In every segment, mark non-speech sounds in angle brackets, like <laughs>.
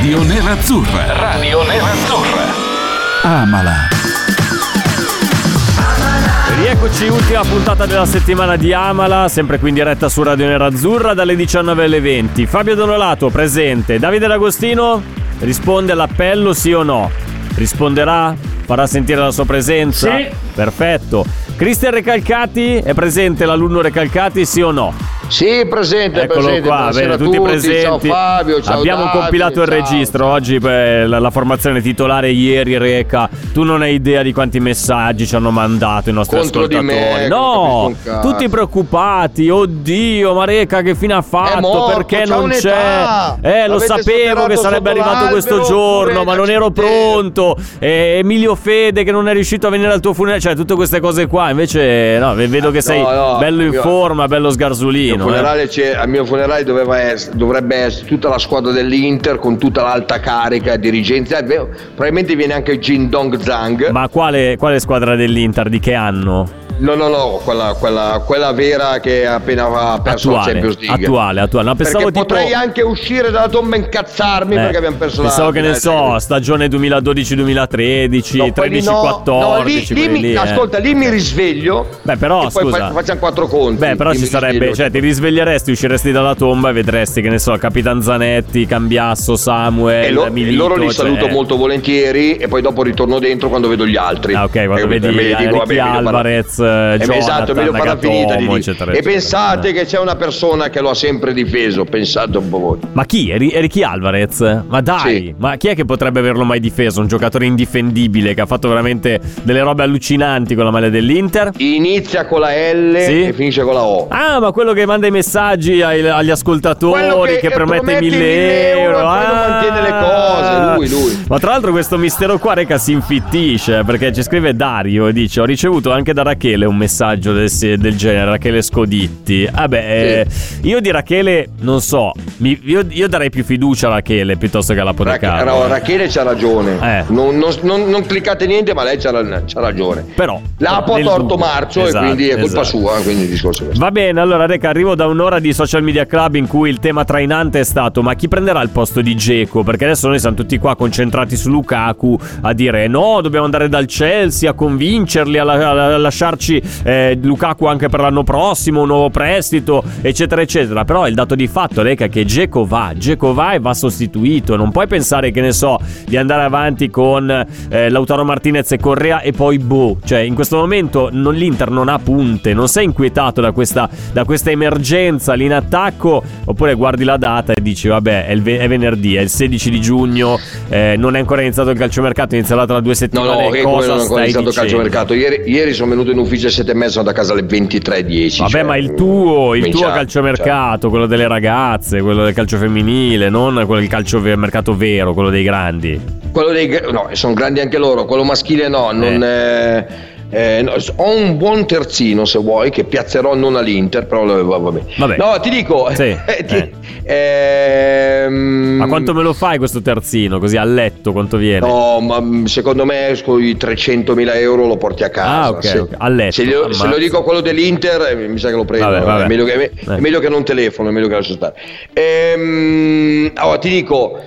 Radio Nerazzurra. Radio Nerazzurra. Amala. Rieccoci, ultima puntata della settimana di Amala, sempre qui in diretta su Radio Nerazzurra dalle 19 alle 20. Fabio Donolato presente, Davide D'Agostino risponde all'appello sì o no? Risponderà? Farà sentire la sua presenza? Sì. Perfetto. Cristian Recalcati è presente l'alunno Recalcati sì o no? Sì, presente, Eccolo presente. qua, bene, a tutti, presenti. Ciao Fabio, ciao Abbiamo Davide, compilato il ciao, registro oggi, beh, la, formazione titolare ieri Reca. Tu non hai idea di quanti messaggi ci hanno mandato i nostri Contro ascoltatori. me, no, tutti preoccupati. Oddio, ma Reca che fine ha fatto? morto, Perché non c'è? Eh, lo sapevo che sarebbe arrivato questo giorno, ma non ero pronto. Eh, Emilio Fede che non è riuscito a venire al tuo funerale, cioè tutte queste cose qua. Invece, no, vedo che sei no, no, bello in io- forma, bello Al eh. funerale c'è- al mio funerale doveva ess- dovrebbe essere tutta la squadra dell'Inter con tutta l'alta carica dirigenza. Probabilmente viene anche Jin Dong Zhang. Ma quale, quale squadra dell'Inter? Di che anno? No, no, no, quella, quella- quella vera che ha appena perso la Attuale, Champions League. attuale, attuale. No, pensavo perché tipo... potrei anche uscire dalla tomba e incazzarmi eh, perché abbiamo perso la Pensavo che ne so, stagione 2012-2013, No, quelli no. 13-14. No, lì, lì mi- lì, eh. ascolta, lì mi risveglio. Beh, però, poi scusa. fa- facciamo quattro conti. Beh, però ci sarebbe, risveglio. cioè, ti risveglieresti, usciresti dalla tomba e vedresti, che ne so, Capitan Zanetti, Cambiasso, Samuel, E, lo- Milito, loro li cioè- saluto molto volentieri e poi dopo ritorno dentro quando vedo gli altri. Ah, ok, quando Eh, vedi meglio farla- Alvarez, eh, Eh, Jonathan, esatto, meglio farla finita di eccetera, E pensate Eh. che c'è una persona che lo ha sempre difeso, pensate un po' voi. Ma chi? Eri- Ricky Alvarez? Ma dai, Sì. ma chi è che potrebbe averlo mai difeso? Un giocatore indifendibile che ha fatto veramente delle robe allucinanti con la maglia dell'Inter? Inizia con la L Sì? e finisce con la O. Ah, ma quello che manda i messaggi ai- agli ascoltatori, che, che- che promette promette 1000 1000 euro. euro non Ah. mantiene le cose, lui, lui. Ma tra l'altro questo mistero qua, Reca, si infittisce perché ci scrive Dario e dice: Ho ricevuto anche da Rachele un messaggio del, del genere, Rachele Scoditti. Vabbè, eh, io di Rachele non so, mi- io, io darei più fiducia a Rachele piuttosto che alla Rach- Podacaro. no, Rachele c'ha ragione. Eh. Non, non- non- non cliccate niente, ma lei c'ha, ra- c'ha ragione. Però L'ha un po' nel torto. Marcio Esatto, e quindi è colpa esatto. sua, quindi il discorso è. Va bene, allora Reca, arrivo da un'ora di social media club in cui il tema trainante è stato ma chi prenderà il posto di Geco? Perché adesso noi siamo tutti qua concentrati su Lukaku a dire no, dobbiamo andare dal Chelsea a convincerli a, la- a lasciarci eh, Lukaku anche per l'anno prossimo, un nuovo prestito, eccetera, eccetera. Però il dato di fatto, Reca, è che Geco va, Geco va e va sostituito. Non puoi pensare che ne so di andare avanti con eh, Lautaro Martinez e Correa e poi boh. Cioè, in questo momento non- l'Inter non ha punte, non sei inquietato da questa, da questa emergenza lì in attacco, oppure guardi la data e dici vabbè è, il ve- è venerdì, è il 16 di giugno, eh, non è ancora iniziato il calciomercato, è iniziato tra due No, settimane. no, come cosa non ho ancora iniziato il dicendo? calciomercato. Ieri, ieri sono venuto in ufficio alle 7 e mezza, sono da casa alle 23.10. Vabbè, cioè, ma il tuo, il tuo calciomercato, quello delle ragazze, quello del calcio femminile, non quello del calciomercato vero, quello dei grandi. cioè, quello dei, no, sono grandi anche loro, quello maschile no, non, eh, eh, no, ho un buon terzino se vuoi che piazzerò non all'Inter, però lo- va- vabbè. Vabbè. No, ti dico, Sì, <laughs> ti- ehm, Ma quanto me lo fai questo terzino? Così a letto quanto viene? No, ma mm, secondo me con i 300.000 euro lo porti a casa. Ah, ok, se, ok. A letto, se, glielo- se lo dico a quello dell'Inter, eh, mi sa che lo prendo. Vabbè, vabbè. È, meglio che, è Eh. meglio che non telefono, è meglio che lascio stare. Ehm, allora, ti dico,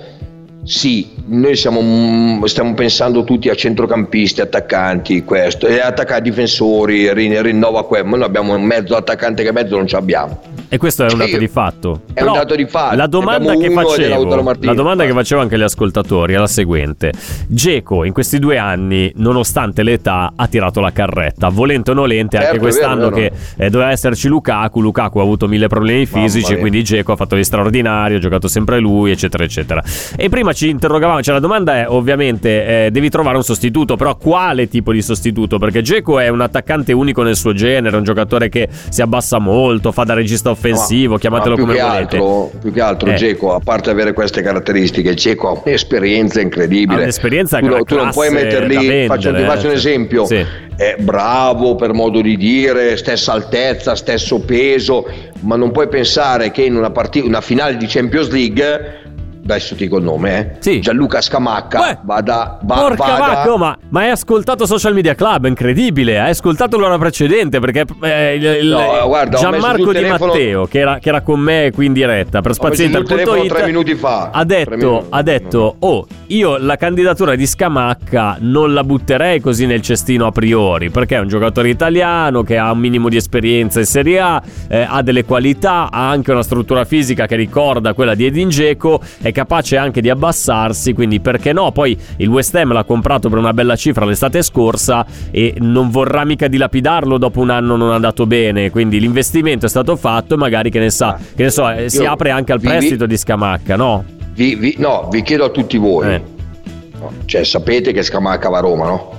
sì, noi siamo, stiamo pensando tutti a centrocampisti, attaccanti, questo, e attaccanti, difensori, rin- rinnova quello. Ma noi abbiamo un mezzo attaccante che mezzo non ce l'abbiamo. E questo è un Sì, dato di fatto. è un dato di fatto. La domanda, che facevo, la domanda che facevo anche agli ascoltatori è la seguente: Geco in questi due anni, nonostante l'età, ha tirato la carretta, volente o nolente, anche Certo, è quest'anno vero, che eh, doveva esserci Lukaku. Lukaku ha avuto mille problemi fisici, quindi Geco ha fatto di straordinario, ha giocato sempre lui, eccetera, eccetera. E prima ci interrogavamo, cioè la domanda è ovviamente eh, devi trovare un sostituto, però quale tipo di sostituto? Perché Geco è un attaccante unico nel suo genere, un giocatore che si abbassa molto, fa da regista offensivo, No, chiamatelo più come volete. altro, più che altro Eh. Dzeko, a parte avere queste caratteristiche, Dzeko ha un'esperienza incredibile. Ha un'esperienza tu, tu non puoi metterli, vendere, faccio, ti faccio un eh. esempio, Sì. è bravo per modo di dire, stessa altezza, stesso peso, ma non puoi pensare che in una, partita, una finale di Champions League, adesso ti dico il nome, eh, Sì. Gianluca Scamacca Uè, vada, va- Porca vada- vacca, oh, ma, ma hai ascoltato Social Media Club? Incredibile. Hai ascoltato l'ora precedente perché eh, il, No, guarda, Gianmarco Di telefono- Matteo, che era, che era con me qui in diretta per spazienter.it, tre minuti fa. ha detto, minuti. ha detto oh, io la candidatura di Scamacca non la butterei così nel cestino a priori, perché è un giocatore italiano che ha un minimo di esperienza in Serie A, eh, ha delle qualità, ha anche una struttura fisica che ricorda quella di Edin Dzeko, è capace anche di abbassarsi, quindi perché no? Poi il West Ham l'ha comprato per una bella cifra l'estate scorsa e non vorrà mica dilapidarlo dopo un anno non andato bene, quindi l'investimento è stato fatto e magari che ne sa, Ah, che ne so, eh, si io- apre anche al vi- prestito di Scamacca, no? Vi- vi- no, vi chiedo a tutti voi, Eh. cioè sapete che Scamacca va a Roma, no?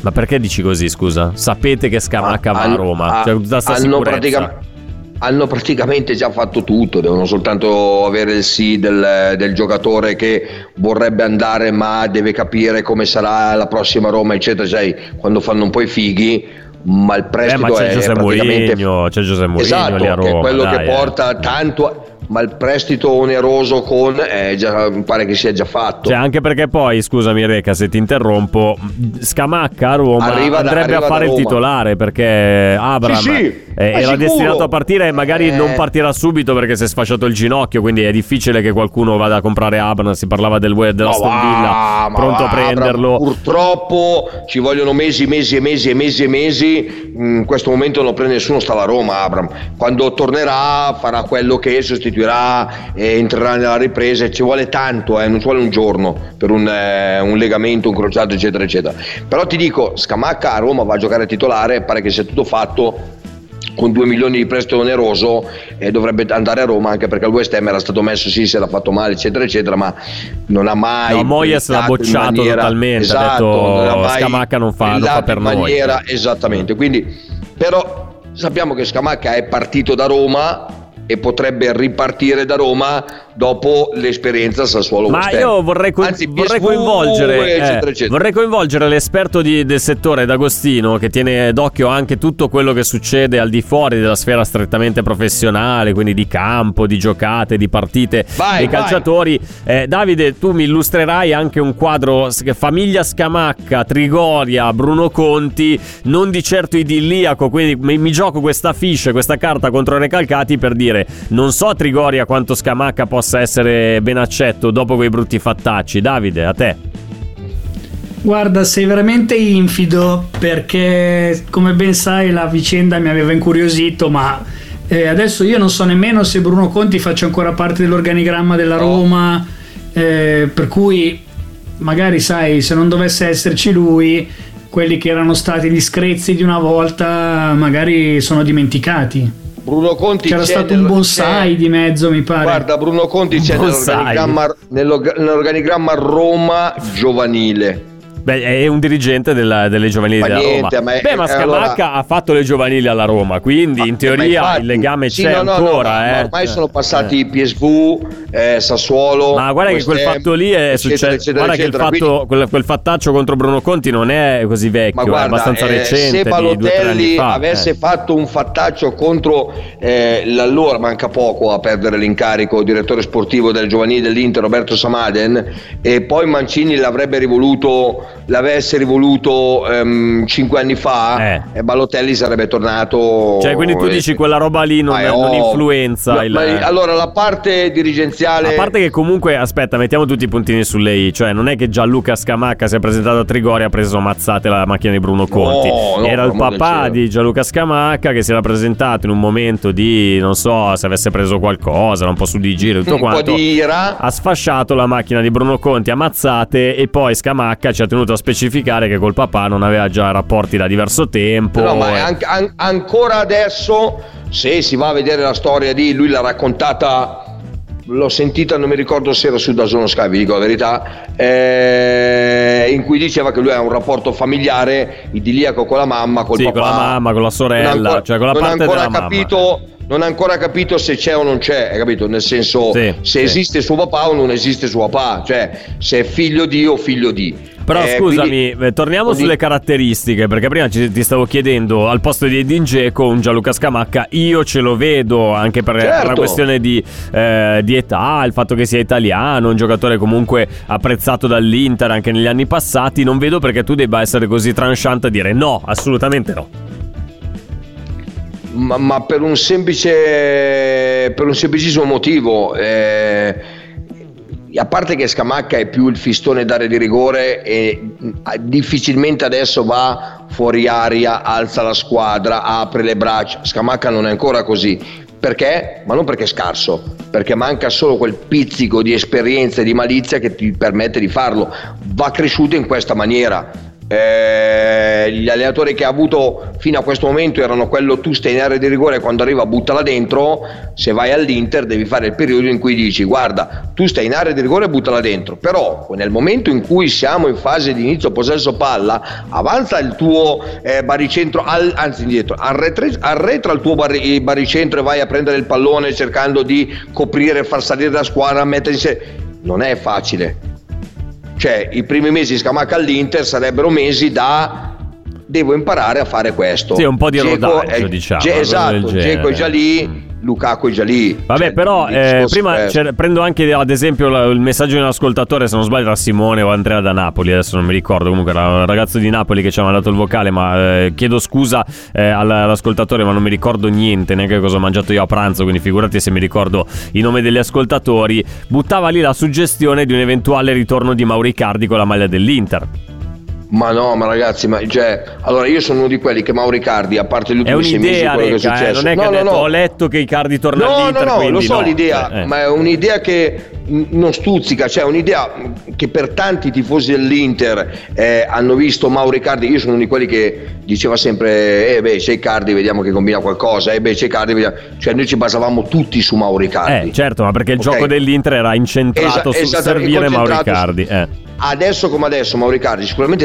Ma perché dici così, scusa? Sapete che Scamacca va a Roma? ah, Cioè, hanno, pratica- hanno praticamente già fatto tutto, devono soltanto avere il sì del, del giocatore che vorrebbe andare ma deve capire come sarà la prossima Roma, eccetera. Sai, quando fanno un po' i fighi, ma il Eh, prestito ma c'è è Giuseppe praticamente... Mourinho, c'è Giuseppe Mourinho Esatto, lì a che è Roma. quello dai, che eh. porta tanto... Ma il prestito oneroso con... eh, già, pare che sia già fatto. Cioè, anche perché poi, scusami Reca se ti interrompo, Scamacca a Roma Arriva da- andrebbe a fare il titolare perché Abram Sì, sì, eh, era sicuro. destinato a partire e magari Eh. non partirà subito perché si è sfasciato il ginocchio, quindi è difficile che qualcuno vada a comprare Abram, si parlava del, della Ma Aston va, Villa, pronto va, a prenderlo. Abram, purtroppo ci vogliono mesi, mesi e mesi e mesi e mesi. In questo momento non prende nessuno, sta alla Roma. Abram. Quando tornerà, farà quello che sostituirà entrerà nella ripresa. e Ci vuole tanto, eh, non ci vuole un giorno per un, eh, un legamento, un crociato, eccetera, eccetera. Però ti dico, Scamacca a Roma va a giocare titolare, pare che sia tutto fatto con 2 milioni di prestito oneroso e dovrebbe andare a Roma anche perché il West Ham era stato messo sì si era fatto male eccetera eccetera ma non ha mai No, Moyes l'ha bocciato maniera- totalmente, ha esatto, detto, non ha mai Scamacca non fa- non fa per in noi. maniera, esattamente quindi però sappiamo che Scamacca è partito da Roma e potrebbe ripartire da Roma dopo l'esperienza Sassuolo Ma io vorrei, co- Anzi, vorrei coinvolgere, eh, eccetera, eccetera. vorrei coinvolgere l'esperto di- del settore D'Agostino che tiene d'occhio anche tutto quello che succede al di fuori della sfera strettamente professionale, quindi di campo, di giocate, di partite Vai, dei vai. calciatori. Eh, Davide, tu mi illustrerai anche un quadro famiglia Scamacca, Trigoria, Bruno Conti, non di certo idilliaco, quindi mi, mi gioco questa fiche, questa carta contro i recalcati per dire non so Trigoria quanto Scamacca possa essere ben accetto dopo quei brutti fattacci. Davide, a te. Guarda, sei veramente infido perché, come ben sai, la vicenda mi aveva incuriosito, ma eh, adesso io non so nemmeno se Bruno Conti faccia ancora parte dell'organigramma della Roma, eh, per cui magari, sai, se non dovesse esserci lui, quelli che erano stati gli screzi di una volta magari sono dimenticati. Bruno Conti C'era c'è stato un bonsai c'è- di mezzo, mi pare. Guarda, Bruno Conti c'è Bonsai. nell'organigramma, nello- nell'organigramma Roma giovanile. Beh, è un dirigente della- delle giovanili Ma della niente, Roma. ma è- Beh, ma eh, Scamacca allora- ha fatto le giovanili alla Roma, quindi Ma- in teoria infatti- il legame sì, c'è no, no, no, ancora. ma eh. ormai sono Eh. passati PSV, eh, Sassuolo. Ma guarda che quel fatto lì è eccetera, successo. eccetera, Guarda che il eccetera. fatto, Quindi- quel, fattaccio contro Bruno Conti non è così vecchio, ma è guarda, abbastanza eh, recente. se Balotelli fa, avesse eh. fatto un fattaccio contro eh, l'allora manca poco a perdere l'incarico direttore sportivo del giovanile dell'Inter Roberto Samaden e poi Mancini l'avrebbe rivoluto l'avesse rivoluto ehm, cinque anni fa Eh. e Balotelli sarebbe tornato Cioè, quindi tu dici quella roba lì non, è non ovvio. influenza No, il... ma allora la parte dirigenziale A parte che comunque, aspetta, mettiamo tutti i puntini sulle i, cioè non è che Gianluca Scamacca si è presentato a Trigoria e ha preso mazzate la macchina di Bruno Conti. no, Era il papà di Gianluca Scamacca che si era presentato in un momento di, non so, se avesse preso qualcosa, un po' su di giro tutto un po' quanto. di ira Ha sfasciato la macchina di Bruno Conti a mazzate e poi Scamacca ci ha tenuto a specificare che col papà non aveva già rapporti da diverso tempo. No, ma e- an- an- ancora adesso, se si va a vedere la storia di lui, l'ha raccontata l'ho sentita, non mi ricordo se era su Dazono Sky, vi dico la verità, eh, in cui diceva che lui ha un rapporto familiare idilliaco con la mamma, col Sì, papà. con la mamma, con la sorella, ancora, cioè con la parte della mamma. capito, Non ha ancora capito se c'è o non c'è, hai capito? Nel senso, Sì, se sì. esiste suo papà o non esiste suo papà, cioè se è figlio di o figlio di. Però Eh, scusami, quindi- eh, torniamo sulle caratteristiche, perché prima ci- ti stavo chiedendo al posto di Edin Dzeko un Gianluca Scamacca, io ce lo vedo anche per, Certo. questione di, eh, di età, il fatto che sia italiano, un giocatore comunque apprezzato dall'Inter anche negli anni passati, non vedo perché tu debba essere così tranchant a dire no, assolutamente no. ma, ma per un semplice per un semplicissimo motivo eh, a parte che Scamacca è più il fistone d'area di rigore e difficilmente adesso va fuori aria alza la squadra apre le braccia Scamacca non è ancora così perché? Ma non perché è scarso, perché manca solo quel pizzico di esperienza e di malizia che ti permette di farlo. Va cresciuto in questa maniera. Eh, gli allenatori che ha avuto fino a questo momento erano quello tu stai in area di rigore quando arriva buttala dentro se vai all'Inter devi fare il periodo in cui dici guarda tu stai in area di rigore buttala dentro. Però nel momento in cui siamo in fase di inizio possesso palla avanza il tuo eh, baricentro al- anzi indietro arretra, arretra il tuo il baricentro e vai a prendere il pallone cercando di coprire far salire la squadra mettere non è facile cioè i primi mesi di Scamacca all'Inter sarebbero mesi da devo imparare a fare questo Sì, un po' di rodaggio, è- diciamo, Ge- esatto. Dzeko è già lì Mm. Lukaku è già lì Vabbè, Cioè, però eh, prima prendo anche ad esempio la- il messaggio di un ascoltatore, se non sbaglio era Simone o Andrea da Napoli, adesso non mi ricordo, comunque era un ragazzo di Napoli che ci ha mandato il vocale, ma eh, chiedo scusa eh, all- all'ascoltatore, ma non mi ricordo niente, neanche cosa ho mangiato io a pranzo, quindi figurati se mi ricordo i nomi degli ascoltatori, buttava lì la suggestione di un eventuale ritorno di Mauricardi con la maglia dell'Inter. Ma no ma ragazzi ma cioè allora io sono uno di quelli che Mauro Icardi a parte gli ultimi sei mesi quello che è Reca, eh, successo non è che no, no, detto no. ho letto che Icardi torna No, all'Inter, no, no, lo quindi so no. l'idea, Eh, eh. ma è un'idea che non stuzzica, cioè un'idea che per tanti tifosi dell'Inter eh, hanno visto Mauro Icardi, io sono uno di quelli che diceva sempre, eh beh c'è Icardi, vediamo che combina qualcosa, eh beh c'è Icardi, vediamo... cioè noi ci basavamo tutti su Mauro Icardi. Eh, certo, ma perché il Ok. gioco dell'Inter era incentrato Esa- su esatto, servire concentrato Mauricardi. su- Eh. Adesso come adesso Mauro Icardi sicuramente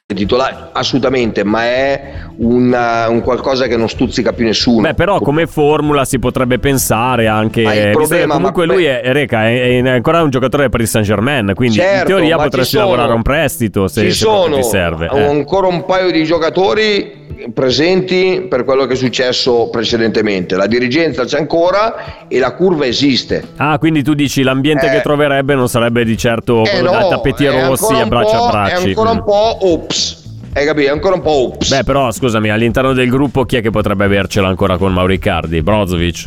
titolari, assolutamente, ma è una- un qualcosa che non stuzzica più nessuno. Beh, però come formula si potrebbe pensare anche. Ma il problema- comunque ma- lui è, Reca, è, è ancora un giocatore per il Saint Germain. Quindi in Certo, teoria ma potresti sono- lavorare a un prestito se, ci se sono ti serve. eh. ancora un paio di giocatori presenti per quello che è successo precedentemente. La dirigenza c'è ancora e la curva esiste. Ah, quindi tu dici l'ambiente Eh. che troverebbe non sarebbe di certo Eh no, tappeti rossi e braccia a bracci. È ancora un po' ops. Hai capito? È ancora un po' ops. Beh, però scusami, all'interno del gruppo chi è che potrebbe avercela ancora con Mauricardi? Brozovic.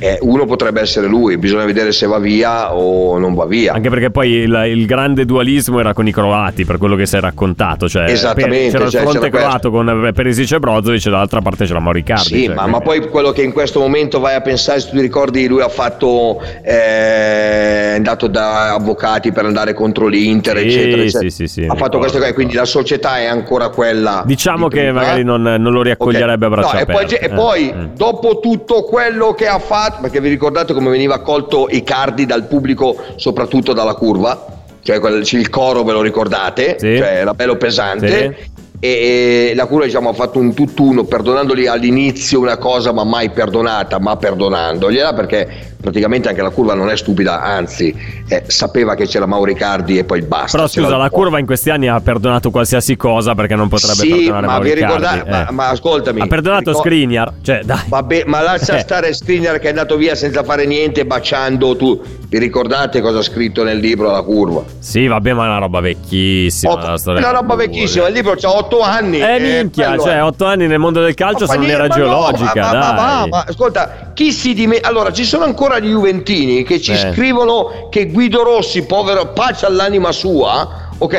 Eh, uno potrebbe essere lui, bisogna vedere se va via o non va via. Anche perché poi il, il grande dualismo era con i croati, per quello che si è raccontato. Cioè, Esattamente, C'era il cioè, fronte c'era croato con Perisic e Brozovic, e dall'altra parte c'era Mauricardi. Sì, cioè, ma, quindi- ma poi quello che in questo momento vai a pensare, se tu ti ricordi, lui ha fatto, eh, è andato da avvocati per andare contro l'Inter, Sì, eccetera, sì, eccetera. sì, sì, ha ricordo, fatto queste cose, quindi la società è ancora quella. Diciamo di che prima. magari non, non lo riaccoglierebbe Ok. a braccia No, e poi, aperte. e Eh, poi, mm. dopo tutto quello che ha fatto, perché vi ricordate come veniva accolto Icardi dal pubblico, soprattutto dalla curva? Cioè il coro ve lo ricordate? Sì. Cioè era bello pesante. Sì. E, la curva diciamo, ha fatto un tutt'uno perdonandoli all'inizio una cosa ma mai perdonata ma perdonandogliela perché praticamente anche la curva non è stupida anzi eh, sapeva che c'era Mauro Icardi e poi basta Però scusa, la curva in questi anni ha perdonato qualsiasi cosa perché non potrebbe Sì, perdonare ma Mauricardi. ma- eh. ma ascoltami, Ha perdonato ricor- Skriniar, cioè dai. Vabbè, ma lascia <laughs> Eh. stare Skriniar che è andato via senza fare niente baciando tu vi ricordate cosa ha scritto nel libro La curva? Sì, vabbè, ma è una roba vecchissima. Otto- la storia una roba vecchissima il libro ha otto anni Eh, e minchia, cioè è. 8 anni nel mondo del calcio Ma sono fa un'era niente, ma no, geologica, ma, ma- ma- ma- ascolta, chi si dimentica? Allora, ci sono ancora gli Juventini che ci Eh. scrivono che Guido Rossi, povero, pace all'anima sua, ok?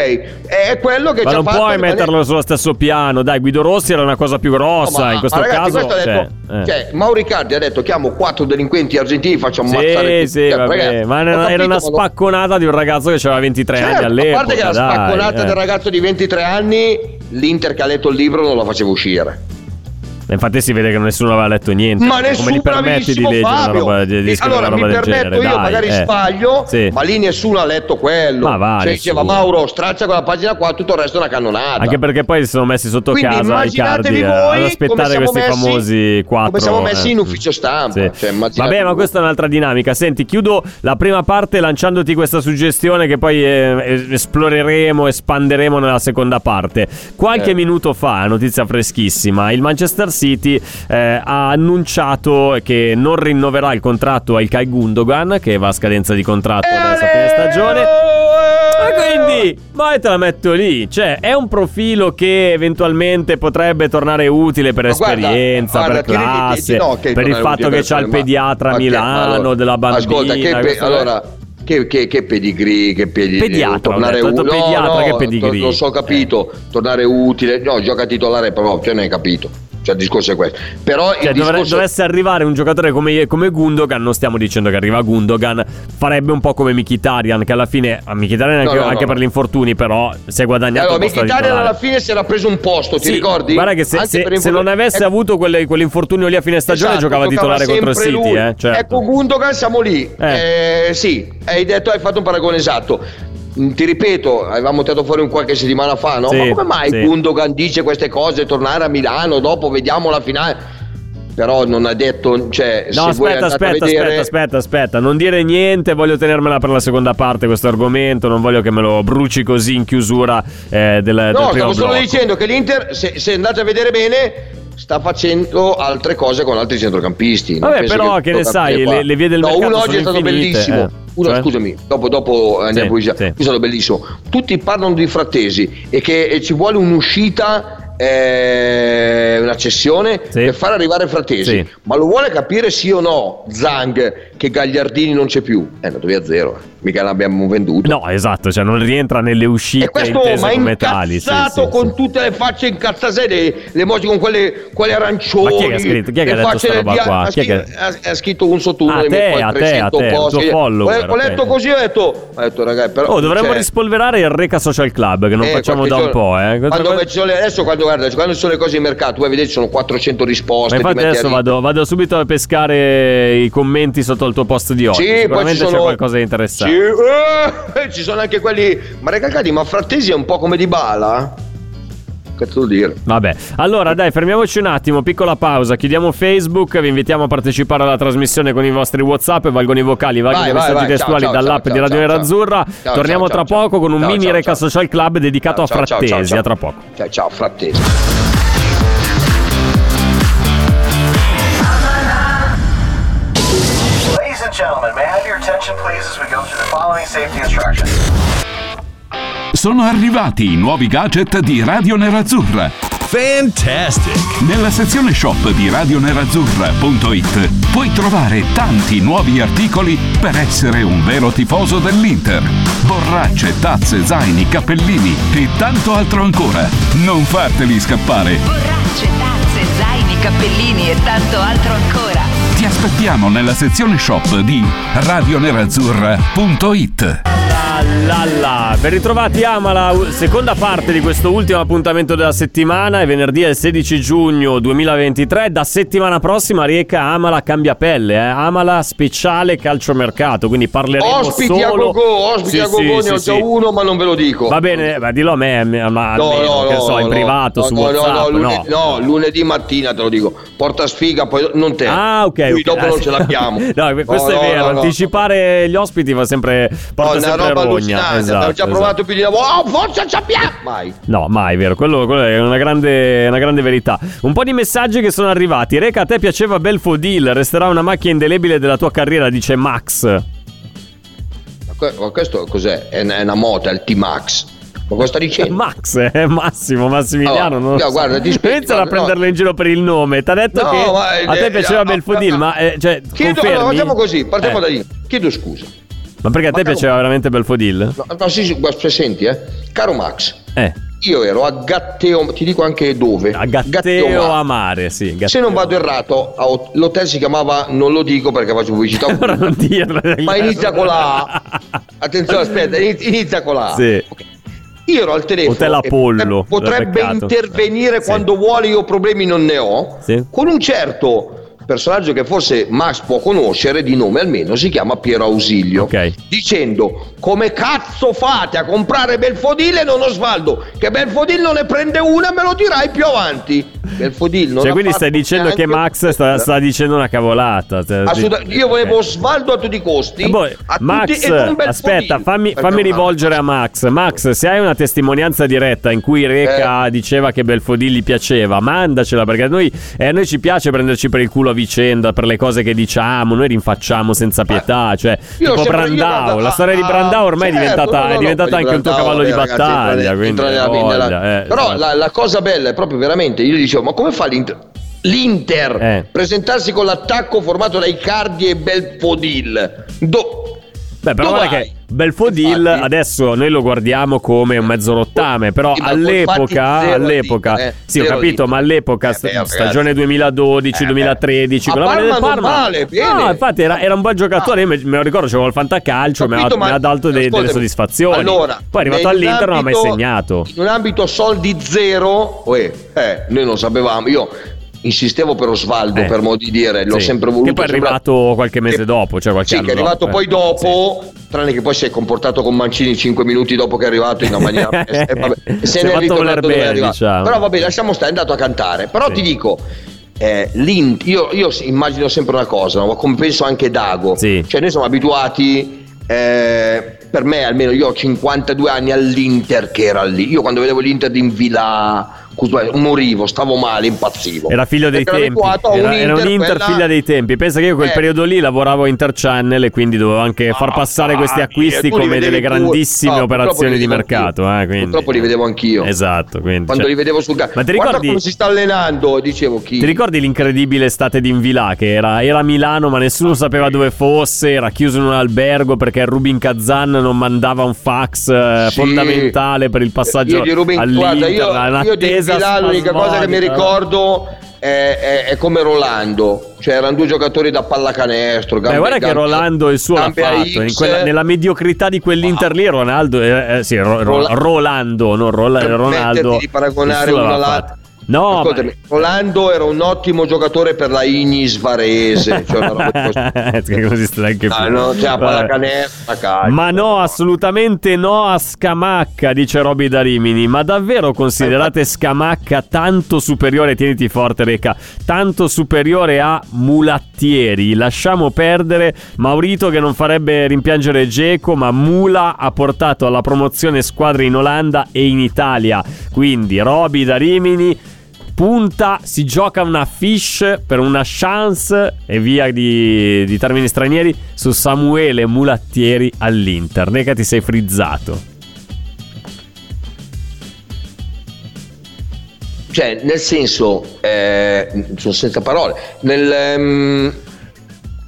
È quello che Ma ci non puoi rimanere- metterlo sullo stesso piano. Dai, Guido Rossi era una cosa più grossa. ma- in questo ma ragazzi, caso. questo ha detto, cioè, eh. cioè, Mauricardi ha detto chiamo quattro delinquenti argentini faccio ammazzare Sì, tutti. sì, Cioè, vabbè. ragazzi, ma era, capito, una ma spacconata di un ragazzo che aveva 23 anni Certo, all'epoca. a parte che la dai, spacconata eh. del ragazzo di 23 anni l'Inter che ha letto il libro non la faceva uscire Infatti si vede che nessuno aveva letto niente. ma come nessuno gli permetti di leggere una Fabio roba di, di allora una mi roba del permetto genere? io Dai, magari eh. sbaglio Sì. ma lì nessuno ha letto quello Ma va, cioè diceva. Mauro straccia quella pagina qua tutto il resto è una cannonata Anche perché poi si sono messi sotto Quindi casa i cardi eh, ad come aspettare questi messi- famosi quattro. come siamo messi eh. in ufficio stampa Sì. cioè, immaginatevi Vabbè, ma questa è un'altra dinamica. Senti, chiudo la prima parte lanciandoti questa suggestione che poi eh, es- esploreremo, espanderemo nella seconda parte. Qualche Eh. minuto fa, notizia freschissima, il Manchester City eh, ha annunciato che non rinnoverà il contratto a Ilkay Gundogan, che va a scadenza di contratto adesso a fine stagione. E quindi, poi te la metto lì. Cioè, è un profilo che eventualmente potrebbe tornare utile per Ma guarda, esperienza, guarda, per rendi- ti- classe, no, per il fatto che per c'ha il ma- pediatra a ma Milano allora, della bambina. ascolta che pe- allora che, che, che pedigree che pedigree Pediatra, tornare detto, utile pediatra, che pedigree. non so capito tornare utile no gioca titolare però cioè non hai capito cioè il discorso è questo però Cioè, il dovre- discorso dovesse arrivare un giocatore come, come Gundogan, non stiamo dicendo che arriva Gundogan, farebbe un po' come Mkhitaryan, che alla fine, a Mkhitaryan anche, No, no, anche no. per gli infortuni, però si è guadagnato allora posto da Mkhitaryan alla fine si era preso un posto ti Sì, ricordi? Guarda che se, se- se non avesse Ecco, avuto quelle- quell'infortunio lì a fine stagione, Esatto, giocava titolare contro il City. Eh, certo. Ecco Gundogan siamo lì. Eh. Eh, sì, hai detto, hai fatto un paragone esatto. Mm, Ti ripeto, avevamo tirato fuori un qualche settimana fa, no? Sì, Ma come mai sì. Gundogan dice queste cose, tornare a Milano, dopo vediamo la finale? Però non ha detto, cioè, No, aspetta, aspetta, vedere... aspetta, aspetta, aspetta. Non dire niente, voglio tenermela per la seconda parte questo argomento. Non voglio che me lo bruci così in chiusura eh, del, del No, primo stavo solo dicendo che l'Inter, se, se andate a vedere bene, sta facendo altre cose con altri centrocampisti. Non Vabbè, però, che ne sai, le- le vie del no, mercato uno oggi è stato infinite, bellissimo. eh. Uno, Cioè? scusami, dopo, dopo andiamo Sì, già. sì. È stato bellissimo. Tutti parlano di frattesi e che ci vuole un'uscita. eh, una cessione Sì. per far arrivare Frattesi, Sì. ma lo vuole capire sì o no Zang che Gagliardini non c'è più? È andato via zero, eh. Mica l'abbiamo venduto. No, esatto, cioè non rientra nelle uscite E questo intese come tali. sì, sì, con sì. tutte le facce incazzate, le, le emoji con quelle, quelle arancioni. Ma chi è che ha scritto? Chi è che ha detto facce sta roba di- qua? Ha, scritto, che- ha- scritto un sotto uno A te, a te, 300 a te, tuo follower, Ho, ho letto così ho detto, ho detto ragazzi, però, Oh, dovremmo cioè, rispolverare il Reca Social Club che non eh, facciamo da un po', giorno- eh. Quando Quando- le- adesso quando guarda, quando sono le cose in mercato, vuoi vedere ci sono 400 risposte. Ma ti infatti adesso vado, vado subito a pescare i commenti sotto il tuo post di oggi. Sì, Sicuramente c'è qualcosa di interessante. Sì, eh, ci sono anche quelli. Ma ragazzi, ma Frattesi è un po' come di Bala? Cazzo dire? Vabbè, allora dai, fermiamoci un attimo, piccola pausa, chiudiamo Facebook, vi invitiamo a partecipare alla trasmissione con i vostri WhatsApp, valgono i vocali, valgono Vai, i vai, messaggi vai, testuali ciao, ciao, dall'app ciao, di Radio ciao, Nerazzurra. ciao. Torniamo tra poco con un mini Reca. Social Club dedicato a Frattesi. A tra poco. Ciao, ciao, Frattesi. And gentlemen, may I have your attention please as we go through the following safety instructions. Sono arrivati i nuovi gadget di Radio Nerazzurra. Fantastic! Nella sezione shop di radionerazzurra.it puoi trovare tanti nuovi articoli per essere un vero tifoso dell'Inter. Borracce, tazze, zaini, cappellini e tanto altro ancora. Non farteli scappare. Borracce, tazze, zaini, cappellini e tanto altro ancora. Ti aspettiamo nella sezione shop di radionerazzurra.it. La la, ben ritrovati Amala, seconda parte di questo ultimo appuntamento della settimana, è venerdì il 16 giugno 2023, da settimana prossima Rieca Amala cambia pelle, eh? Amala speciale calciomercato, quindi parleremo Ospiti a solo... gogo, ospiti Sì, a gogo, sì, ne ho sì. già uno, ma non ve lo dico. Va bene, ma dillo a me, ma No, almeno, no, che no, so, in no, privato, no, su no, WhatsApp, no, no. lunedì, no, lunedì mattina te lo dico. Porta sfiga, poi non te. Ah, ok. Qui ok. dopo Ah, non ce l'abbiamo. <laughs> no, questo No, è no, vero. no, no. Anticipare gli ospiti fa sempre. No, Porta è una sempre roba allucinante. Esatto, Abbiamo già esatto. provato più di lavoro. Oh, forza ci abbiamo! Mai. No, mai, vero. Quello, quello è una grande, una grande verità. Un po' di messaggi che sono arrivati. Reca, a te piaceva Belfodil. Resterà una macchia indelebile della tua carriera, dice Max. Ma que- ma questo cos'è? È una, una moto, è il T-Max. Ma cosa sta dicendo? <laughs> Max, eh, Massimo, Massimiliano. Non no, so. guarda, ti spiego, Iniziano a guarda, no. prenderlo in giro per il nome. Ti ha detto No, che ma, a eh, te piaceva eh, Belfodil, ma eh, cioè, Chiedo, allora, facciamo così, partiamo Eh. da lì. Chiedo scusa. Ma perché a te Ma piaceva veramente Belfodil? No, no, sì, sì, guarda, senti, eh. Caro Max, Eh, io ero a Gatteo, ti dico anche dove. a Gatteo Mare. a mare, sì. Se Gatteo. non vado errato, l'hotel si chiamava, non lo dico perché faccio pubblicità, <laughs> Ora non dirlo. ma inizia con la A. Attenzione, aspetta, inizia, con la A. Sì. Ok. Io ero al telefono. Hotel Apollo, Potrebbe intervenire Sì. quando vuole, io problemi non ne ho. Sì. Con un certo personaggio che forse Max può conoscere, di nome almeno, si chiama Piero Ausilio. Ok. Dicendo come cazzo fate a comprare Belfodil e non Osvaldo? Che Belfodil non ne prende una, me lo dirai più avanti. Belfodil non Cioè, quindi stai dicendo che Max sta, sta dicendo una cavolata. Cioè, Assolutamente. Io volevo Osvaldo a tutti i costi. Eh, boh, tutti Max, Belfodil. aspetta, fammi, fammi rivolgere a Max. Max, se hai una testimonianza diretta in cui Reca Eh. diceva che Belfodil gli piaceva, mandacela perché a noi, eh, a noi ci piace prenderci per il culo a vicenda per le cose che diciamo. Noi rinfacciamo senza pietà. Cioè, Io tipo Brandao. La storia di ah, Brandao ormai è certo, diventata, no, no, è diventata anche un tuo Brandao, cavallo di eh, ragazzi, battaglia. quindi, nella- voglia, nella- eh, Però esatto. la, la cosa bella è proprio veramente, io dicevo, ma come fa l'Inter? L'Inter Eh. presentarsi con l'attacco formato da Icardi e Belfodil. Do- Beh, però guarda che Belfodil adesso noi lo guardiamo come un mezzo rottame, però Sì, all'epoca, all'epoca, dita, eh, sì, ho capito, dita. ma all'epoca Eh, ragazzi. stagione 2012, Eh, 2013, beh. A quella del Parma male. No, infatti era, era un bel giocatore, io me, lo ricordo, c'avevo il fantacalcio, mi ha, Capito, mi ha dato dei- delle soddisfazioni. Allora, Poi è arrivato all'Inter non ha mai segnato. In un ambito soldi zero, uè, eh, noi non sapevamo, io insistevo per Osvaldo, Eh. per modo di dire, l'ho Sì. sempre voluto. Che poi è sembra- arrivato qualche mese che- dopo, cioè qualche sì, anno che è arrivato dopo, poi eh. dopo, tranne che poi si è comportato con Mancini 5 minuti dopo che è arrivato in una maniera e, <laughs> e vabbè, e Si se ne è ritornato dove è arrivato. diciamo. Però vabbè, lasciamo stare, è andato a cantare. Però Sì. ti dico eh, io, io immagino sempre una cosa, no? come penso anche Dago. Sì. Cioè, noi siamo abituati. eh, per me, almeno io ho 52 anni all'Inter che era lì. Io quando vedevo l'Inter di Invila morivo, stavo male, impazzivo. Era figlio dei Perché tempi. Era, era un Inter quella- figlia dei tempi. Pensa che io quel Eh. periodo lì lavoravo a Interchannel e quindi dovevo anche far passare questi ah, acquisti tu li come delle pure. grandissime No, operazioni di mercato. eh, quindi- Purtroppo li vedevo anch'io. Esatto. Quindi, Quando cioè- li vedevo sul campo. Ma ti Guarda ricordi, come si sta allenando, dicevo chi. ti ricordi l'incredibile estate di Invila che era, era a Milano ma nessuno sapeva dove fosse, era chiuso in un albergo perché Rubin Kazan non mandava un fax eh, Sì. fondamentale per il passaggio io Rubin, all'Inter. guarda, io, io di Invila l'unica cosa che mi spasmodica. ricordo è, è- è come Rolando, cioè erano due giocatori da pallacanestro. Beh, gambe- guarda che gambe- Rolando il suo l'ha fatto. Quella- nella mediocrità di quell'Inter lì, Ronaldo. eh, eh, sì, Ro- Ro- Rola- Rolando, non Rola- Per Ronaldo. metterti di paragonare il suo No, ma- Rolando era un ottimo giocatore per la Ignis Varese. Cioè una roba di questo- che così sta anche Ah, più. no, cioè, pallacanestro, calcio. Ma no, assolutamente no a Scamacca, dice Roby da Rimini. Ma davvero considerate Scamacca tanto superiore, tieniti forte Reca, tanto superiore a Mulattieri? Lasciamo perdere Maurito che non farebbe rimpiangere Geco, ma Mula ha portato alla promozione squadre in Olanda e in Italia. Quindi Roby da Rimini punta, si gioca una fish per una chance e via di, di termini stranieri su Samuele Mulattieri all'Inter. Neca ti sei frizzato. Cioè, nel senso, eh, sono senza parole. Nel, ehm,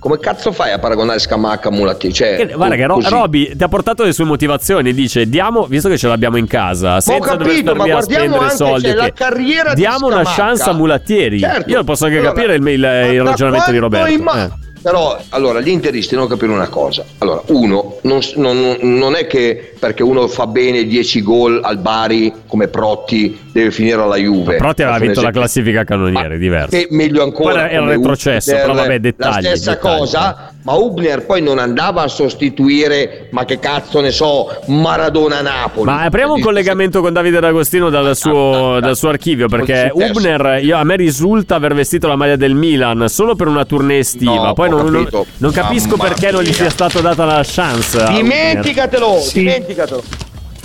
come cazzo fai a paragonare Scamacca a Mulattieri? Cioè, Che- guarda che Ro-. Roby ti ha portato le sue motivazioni. Dice: Diamo, visto che ce l'abbiamo in casa, senza dover capito, star ma a spendere anche, soldi, cioè, la carriera di diamo una Scamacca. chance a Mulattieri. Certo. Io posso anche Allora, capire il, il- ma il ragionamento di Roberto. imma- Eh. Però, allora, gli interisti devono capire una cosa. Allora, uno, non, non- non è che perché uno fa bene 10 gol al Bari come Protti deve finire alla Juve. Protti aveva vinto la classifica cannoniere, Ma diverso. che meglio ancora. Poi era retrocesso, però vabbè, dettagli, La stessa dettagli. cosa, ma Ubner poi non andava a sostituire, ma che cazzo ne so, Maradona Napoli. Ma apriamo un collegamento con Davide D'Agostino dal suo, dal suo archivio perché Col successo. Ubner, io- a me risulta aver vestito la maglia del Milan solo per una tournée estiva. No, Poi non, non- non capisco Mamma perché non gli mia. sia stata data la chance. Dimenticatelo, Sì. dimenticatelo.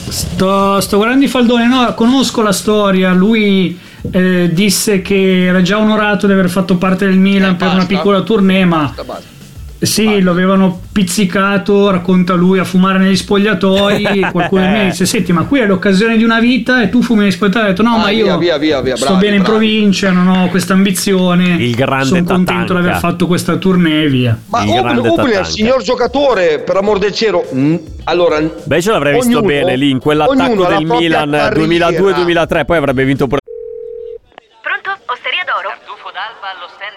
Sto, sto guardando i faldoni, no, conosco la storia. Lui eh, disse che era già onorato di aver fatto parte del Milan Eh, per una basta. piccola tournée, ma Basta, basta. Sì, lo avevano pizzicato, racconta lui, a fumare negli spogliatoi. <laughs> Qualcuno mi dice: Senti, ma qui è l'occasione di una vita e tu fumi negli spogliatoi. Ho detto: No, Ah, ma io via, via, via, via, sto bravi, bene in bravi. provincia, non ho questa ambizione. Il grande Sono contento di aver fatto questa tournée e via. Ma Tatanka. signor giocatore, per amor del cielo. Mm, Allora, Beh, ce l'avrei visto ognuno- bene lì in quell'attacco del Milan carriera. 2002-2003, poi avrebbe vinto pure. Pronto? Osteria d'oro? Tartufo d'alba allo stand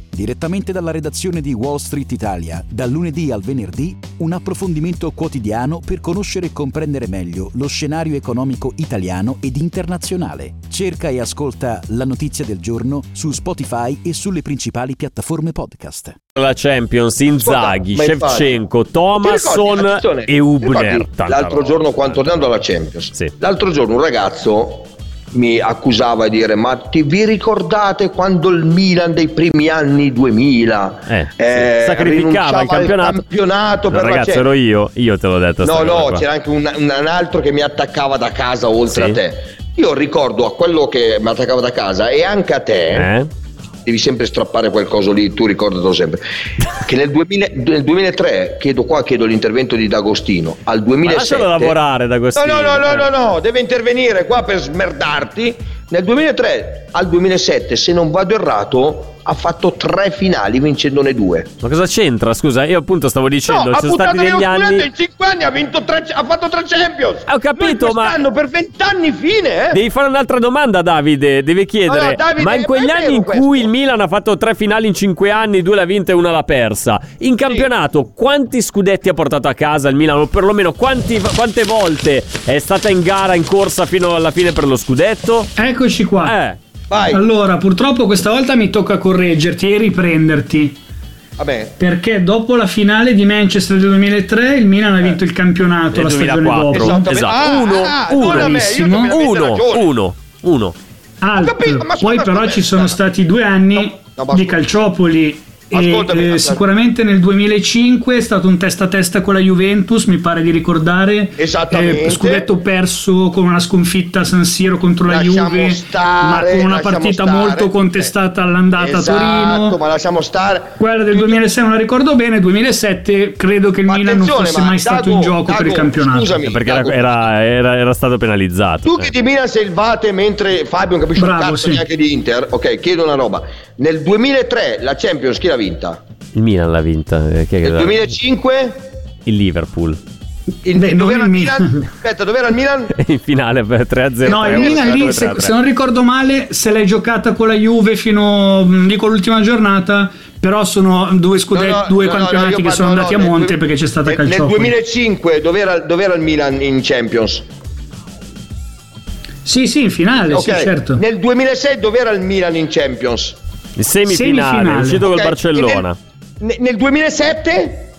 Direttamente dalla redazione di Wall Street Italia, dal lunedì al venerdì, un approfondimento quotidiano per conoscere e comprendere meglio lo scenario economico italiano ed internazionale. Cerca e ascolta La notizia del giorno su Spotify e sulle principali piattaforme podcast. La Champions, Inzaghi, infatti- Shevchenko, Thomasson e Ubner. L'altro giorno, quando tornando alla Champions, Sì. l'altro giorno un ragazzo mi accusava di dire: Ma ti vi ricordate quando il Milan dei primi anni 2000 Eh, sì. sacrificava il campionato. campionato per la ragazzi, Champions? ero io, io te l'ho detto. No, no, qua. c'era anche un, un- un altro che mi attaccava da casa oltre Sì. a te. Io ricordo a quello che mi attaccava da casa e anche a te. Eh? Devi sempre strappare quel coso lì, tu ricordatelo sempre. Che nel, 2000 nel 2003, chiedo qua, chiedo l'intervento di D'Agostino. Al Ma 2007. lascialo lavorare da questo. No, no, no, no, no, no, deve intervenire qua per smerdarti. Nel 2003 al 2007, se non vado errato, ha fatto tre finali vincendone due. Ma cosa c'entra? Scusa, io appunto stavo dicendo, no, ha ci sono stati degli anni. in 5 anni, ha, vinto tre, ha fatto tre Champions. Ho capito, ma- quest'anno per 20 anni fine, eh. Devi fare un'altra domanda, Davide. Devi chiedere: Allora, Davide, ma in quegli anni in questo? cui il Milan ha fatto tre finali in cinque anni, due l'ha vinta e una l'ha persa, in campionato quanti scudetti ha portato a casa il Milan? O perlomeno quanti- quante volte è stata in gara, in corsa fino alla fine per lo scudetto? Eccoci qua. Eh. Vai, Allora, purtroppo questa volta mi tocca correggerti e riprenderti. vabbè. Perché dopo la finale di Manchester del 2003 il Milan ha vinto il campionato Nel la stagione 2004. dopo. Esattamente. Esatto. Ah, Uno, ah, uno, non a me, io bravissimo. che mi avete Uno, ragione. uno, uno. Alt. capito, ma Poi ascolta, però ci sono stati due anni No, no, di calciopoli. E, eh, sicuramente nel 2005 è stato un testa a testa con la Juventus, mi pare di ricordare. Esattamente. Eh, scudetto perso con una sconfitta a San Siro contro la Lasciamo Juve, stare, ma con una partita stare. molto contestata all'andata esatto, a Torino. ma lasciamo stare. Quella del 2006 non la ricordo bene, 2007 credo che il Ma Milan non fosse ma mai stato Dago, in gioco per il Dago, campionato. scusami. Perché era, Dago, era- era- era stato penalizzato. Tu eh. che di Milan sei il vate mentre Fabio non capisce un cazzo sì. neanche di Inter. Ok, chiedo una roba. Nel 2003 la Champions chi l'ha vinta? Il Milan l'ha vinta. eh, chi è che Nel l'ha- 2005 Il Liverpool. il, Beh, non dov'era il il Milan. Milan? Aspetta, dov'era il Milan? <laughs> In finale per 3-0. No, il Milan lì, se, se non ricordo male, se l'hai giocata con la Juve fino, mh, dico l'ultima giornata, però sono due, scudetti, No, no, due no, no, campionati io che parlo- sono no, andati nel a monte due- perché c'è stata nel, nel calciopoli. 2005 dov'era, dov'era il Milan in Champions? Sì, sì, in finale, Ok, sì, certo. Nel 2006 dov'era il Milan in Champions? In semifinale, Semifinale. è uscito col Ok, Barcellona. Nel, nel 2007?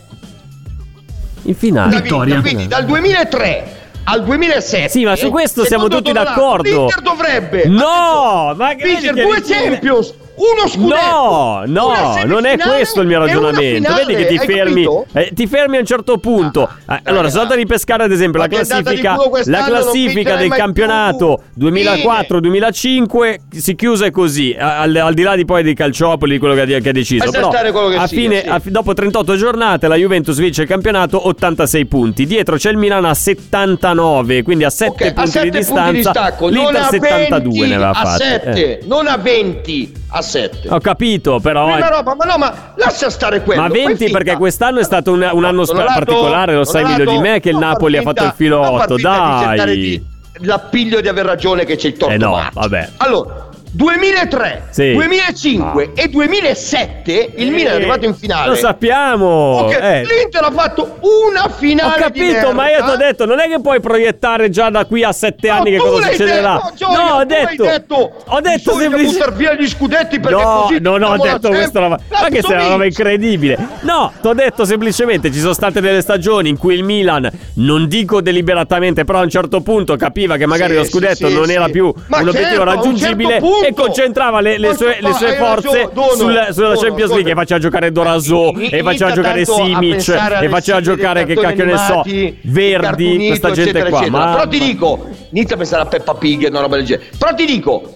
In finale. Vittoria. quindi dal 2003 al 2007 Sì, ma su questo siamo tutti Donato, d'accordo. L'Inter dovrebbe No, ma che vincere due Champions uno scudetto No, no, non è questo il mio ragionamento. finale, Vedi che ti fermi, eh, ti fermi a un certo punto. Eh, allora, sono andato a ripescare, ad esempio, la di classifica, la classifica del campionato più. 2004-2005 si chiuse così, al, al di là di poi dei calciopoli, quello che ha, che ha deciso. Però, che a sia, fine, sì. a dopo 38 giornate, la Juventus vince il campionato 86 punti. Dietro c'è il Milan a 79, quindi a 7 Ok, a punti 7 di punti di distanza. stacco non L'Inter a 72 ne 20 aveva a fatte. 7 Eh. non a 20 a 7 Ho capito, però. Quella eh. roba, ma no, ma lascia stare quello. Ma fai 20 finta. perché quest'anno è stato un, un anno Donato, particolare, lo sai meglio di me che il Napoli ha fatto il filo far 8, finta di cercare dai. di- L'appiglio di aver ragione che c'è il torto Eh no, vabbè. Allora, 2003, Sì. 2005 e 2007 il Milan è arrivato in finale. Lo sappiamo. Ok, eh. L'Inter ha fatto una Ho finale di capito, ma io ti ho detto, non è che puoi proiettare già da qui a sette anni che cosa succederà. detto, Gioia, no, ho detto, detto, ho detto semplicemente. buttare via gli scudetti perché No, così non ho facciamo la detto questa roba. Ma che sia una roba incredibile. No, ti ho detto semplicemente ci sono state delle stagioni in cui il Milan, non dico deliberatamente, però a un certo punto capiva che magari Sì, lo scudetto sì, non era più Ma un obiettivo certo, un raggiungibile certo punto. E concentrava le, le sue, le sue forze ragione, Dono, sulla, Champions League e faceva giocare Doraso e faceva giocare Simic e faceva giocare che cacchio ne so Verdi, questa gente qua. Però ti dico, inizia a pensare a Peppa Pig e una roba del genere. Però ti dico,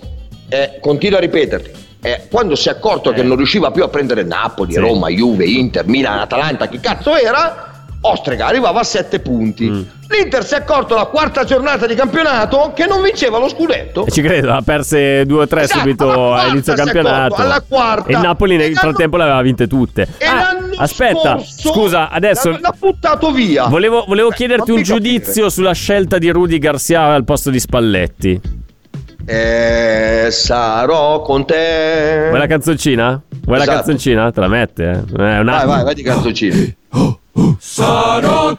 eh, continuo a ripeterti. eh, quando si è accorto che non riusciva più a prendere Napoli, Sì. Roma, Juve, Inter, Milan, Atalanta, chi cazzo era? Ostrega arrivava a 7 punti. Mm. L'Inter si è accorto la quarta giornata di campionato che non vinceva lo scudetto. Ci credo, ha perse 2 o 3 Esatto, subito alla quarta a inizio campionato. accorto, alla quarta. E il Napoli nel frattempo le aveva vinte tutte. E Ah, aspetta, scusa, adesso l'ha, l'ha buttato via. volevo, volevo Eh, chiederti un fammi capire. giudizio sulla scelta di Rudy Garcia al posto di Spalletti. Eh, sarò con te. Vuoi la canzoncina? Vuoi la Esatto. canzoncina? Te la mette, eh? È una- Vai, vai, vai di <gasps>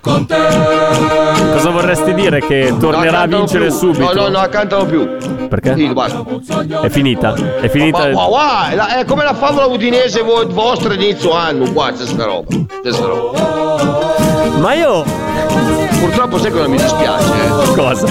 canzoncini. Cosa vorresti dire? Che tornerà No, a vincere più. subito? No, no, no, cantano più. Perché? Sì. È finita. È finita. Ma, ma, è come la favola udinese vo- vostra inizio anno, qua c'è sta roba. Stessa roba. Ma io. Purtroppo sai cosa mi dispiace? eh? Cosa?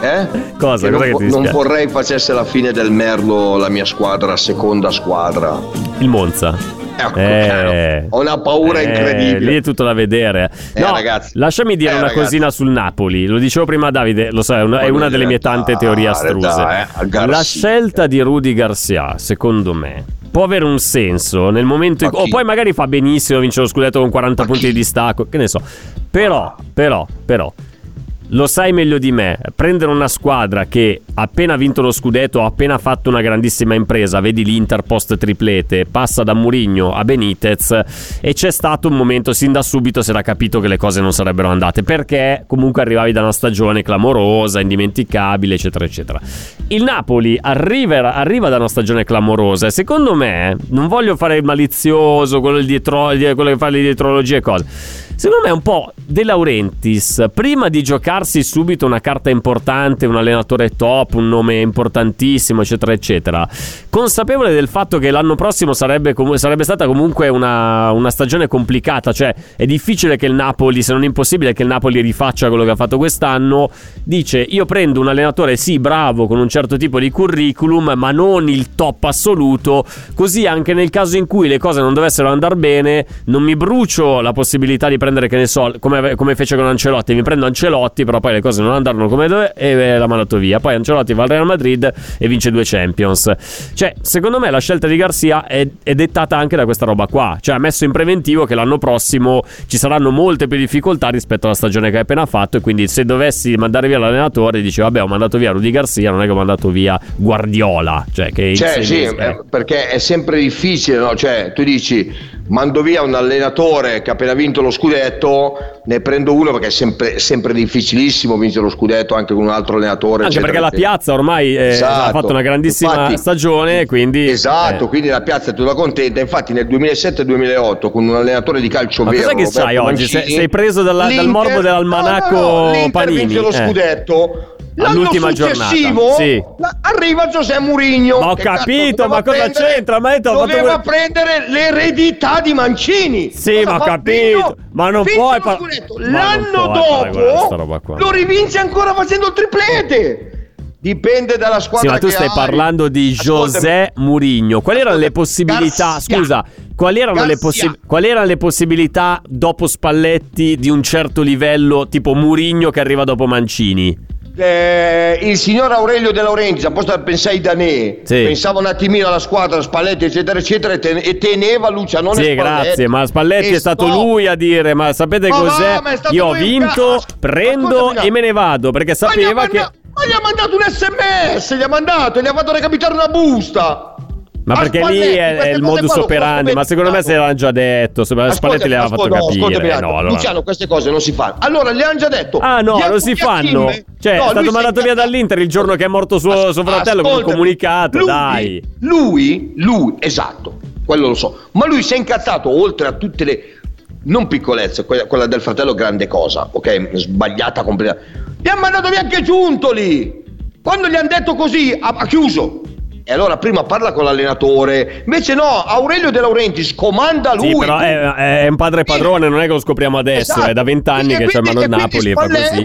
Eh? Cosa? Che Cosa non, che ti non dispiace? vorrei facesse la fine del Merlo la mia squadra, seconda squadra. Il Monza. Ecco, Eh. ho una paura Eh, incredibile. Lì è tutto da vedere. Eh, No, ragazzi. lasciami dire Eh, una ragazzi. cosina sul Napoli. Lo dicevo prima a Davide, lo so, è una, è una delle mie tante teorie astruse. dai, eh. La scelta di Rudy Garcia, secondo me, può avere un senso nel momento in cui... O poi magari fa benissimo, vince lo scudetto con 40 Ma punti di distacco, che ne so. Però, però, però... Lo sai meglio di me, prendere una squadra che appena vinto lo scudetto, ha appena fatto una grandissima impresa, vedi l'Inter post triplete, passa da Murigno a Benitez e c'è stato un momento, sin da subito si era capito che le cose non sarebbero andate, perché comunque arrivavi da una stagione clamorosa, indimenticabile, eccetera, eccetera. Il Napoli arriva, arriva da una stagione clamorosa e secondo me, non voglio fare il malizioso, quello, dietro, quello che fa le dietrologie e cose, secondo me è un po' De Laurentiis, prima di giocarsi subito una carta importante, un allenatore top, un nome importantissimo, eccetera, eccetera, consapevole del fatto che l'anno prossimo sarebbe, sarebbe stata comunque una, una stagione complicata, cioè è difficile che il Napoli, se non impossibile, che il Napoli rifaccia quello che ha fatto quest'anno, dice io prendo un allenatore sì bravo con un certo tipo di curriculum, ma non il top assoluto, così anche nel caso in cui le cose non dovessero andare bene, non mi brucio la possibilità di prendere, che ne so, come, come fece con Ancelotti, mi prendo Ancelotti, però poi le cose non andarono come dove e l'ha mandato via. Poi Ancelotti va al Real Madrid e vince due Champions. Cioè, secondo me la scelta di Garcia è, è dettata anche da questa roba qua. Cioè, ha messo in preventivo che l'anno prossimo ci saranno molte più difficoltà rispetto alla stagione che hai appena fatto. E quindi, se dovessi mandare via l'allenatore, dici, vabbè, ho mandato via Rudy Garcia, non è che ho mandato via Guardiola. Cioè, che Cioè, sì, mesi- eh, perché è sempre difficile, no? Cioè, tu dici mando via un allenatore che ha appena vinto lo scudetto, ne prendo uno perché è sempre, sempre difficilissimo vincere lo scudetto anche con un altro allenatore. Anche eccetera, perché la piazza ormai eh, Esatto. ha fatto una grandissima Infatti- stagione, quindi... Esatto, eh. quindi la piazza è tutta contenta. Infatti, nel 2007-2008, con un allenatore di calcio Ma vero, cos'è che Roberto c'hai oggi? Mancini, Sei- sei preso dalla- dal morbo dell'almanacco no, no, no, Panini, vince lo eh. scudetto. All'ultima giornata, sì. la- arriva José Mourinho. Ma ho capito, ma cosa prendere- c'entra? Ma detto, doveva quel- prendere l'eredità di Mancini. Sì, Cosa ma ho capito, Vinto- ma non vince puoi par- L'anno dopo lo rivince ancora facendo il triplete. Dipende dalla Sì, squadra ma tu stai hai. parlando di. José Mourinho. Quali erano le possibilità? Garcia. Scusa, quali erano, le possi- quali erano le possibilità dopo Spalletti di un certo livello, tipo Mourinho che arriva dopo Mancini? Eh, il signor Aurelio De Laurentiis, a posto che pensai da ne, Sì. pensava un attimino alla squadra, Spalletti, eccetera, eccetera, e, ten- teneva Lucianone Sì, Spalletti. grazie, ma Spalletti E è stato sto- lui a dire, ma sapete Ma cos'è? va, ma Io ho vinto, cazzo. prendo Ascoltami, e me ne vado, perché Ma sapeva che... manda- Ma gli ha mandato un sms, gli ha mandato, gli ha fatto recapitare una busta. Ma perché lì Spalletti, è, il modus operandi, ma secondo me se l'hanno già detto, se Spalletti Ascoltami, le aveva fatto ascolta, no, capire. attimo. No, allora- Luciano, queste cose non si fanno. Allora, gli hanno già detto. Ah no, non si fanno. Cioè, No, è stato mandato via dall'Inter il giorno che è morto suo, suo fratello con un comunicato, lui- dai. Lui, lui, esatto, quello lo so. Ma lui si è incazzato oltre a tutte le non piccolezze, quella, quella del fratello grande cosa, ok? Sbagliata completamente. Gli hanno mandato via anche Giuntoli. Quando gli hanno detto così, ha, ha chiuso. E allora prima parla con l'allenatore. Invece no, Aurelio De Laurenti scomanda lui. Sì, però è, è un padre padrone, non è che lo scopriamo adesso, Esatto. è da vent'anni E che c'è il il quindi Napoli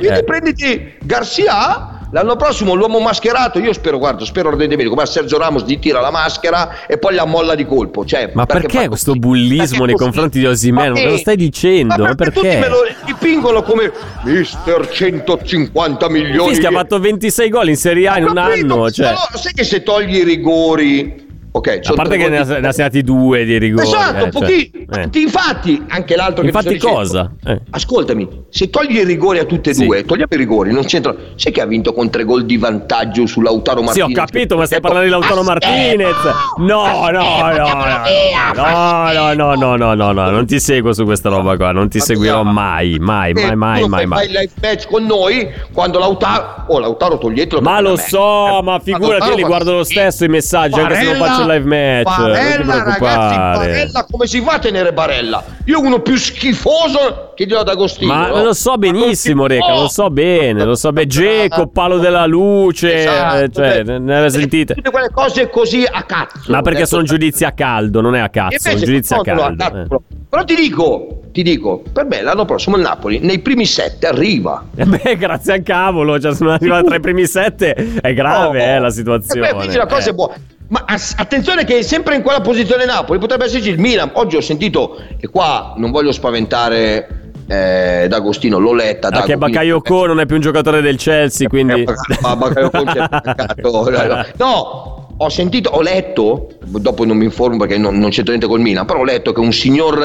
e eh. prenditi Garcia. L'anno prossimo l'uomo mascherato, io spero, guarda, spero ardentemente come a Sergio Ramos gli tira la maschera e poi la molla di colpo. Cioè, Ma perché, fa questo bullismo Perché nei confronti di Osimhen? Ma Cosa che- stai dicendo? Ma perché, tutti perché? me lo dipingono come Mister 150 milioni Fischia ha fatto 26 gol in Serie A in un capito, anno. Cioè. però sai che se togli i rigori Okay, a parte che ne ha, segnati due di rigore. Esatto, eh, cioè, pochi... cioè, eh. infatti anche l'altro infatti che Infatti cosa? Eh. Ascoltami, se togli i rigori a tutte e sì. due, togliamo i rigori, non c'entra... Sai che ha vinto con tre gol di vantaggio sull'Autaro Martinez? Sì, ho capito, ma stai ecco, parlando di Lautaro Martinez. No, no, no. No, no, no, no, no, no, non ti seguo su questa roba qua, non ti ah, seguirò ah. mai, mai, eh, mai, mai, mai. Fai il live match con noi quando Lautaro... Oh, Lautaro toglietelo. Ma lo so, ma figurati, io li guardo lo stesso i messaggi, anche se non faccio live match. Barella, ragazzi. Barella, come si fa a tenere Barella? Io uno più schifoso che glielo d'Agostino. Ma no? lo so benissimo, si Reca, lo so bene, lo so bene. Geco, palo della luce, Esatto, eh, cioè, beh, ne avete sentite? Tutte quelle cose così a cazzo. Ma perché Ecco, sono giudizi a caldo, non è a cazzo, sono giudizi a no, no, caldo. no, eh. no. Però ti dico, ti dico, per me l'anno prossimo il Napoli nei primi sette arriva. Eh beh, grazie al cavolo, cioè sono arrivato tra i primi sette, è grave Oh, eh, la E situazione. quindi la cosa eh. è buona. Ma attenzione che sempre in quella posizione Napoli potrebbe esserci il Milan. Oggi ho sentito, e qua non voglio spaventare eh, D'Agostino, l'ho letta. Anche Dago, quindi- Bakayoko non è più un giocatore del Chelsea, quindi... Ma Bakayoko c'è peccato. <laughs> No, ho sentito, ho letto, dopo non mi informo perché non, non c'entra niente col Milan, però ho letto che un signor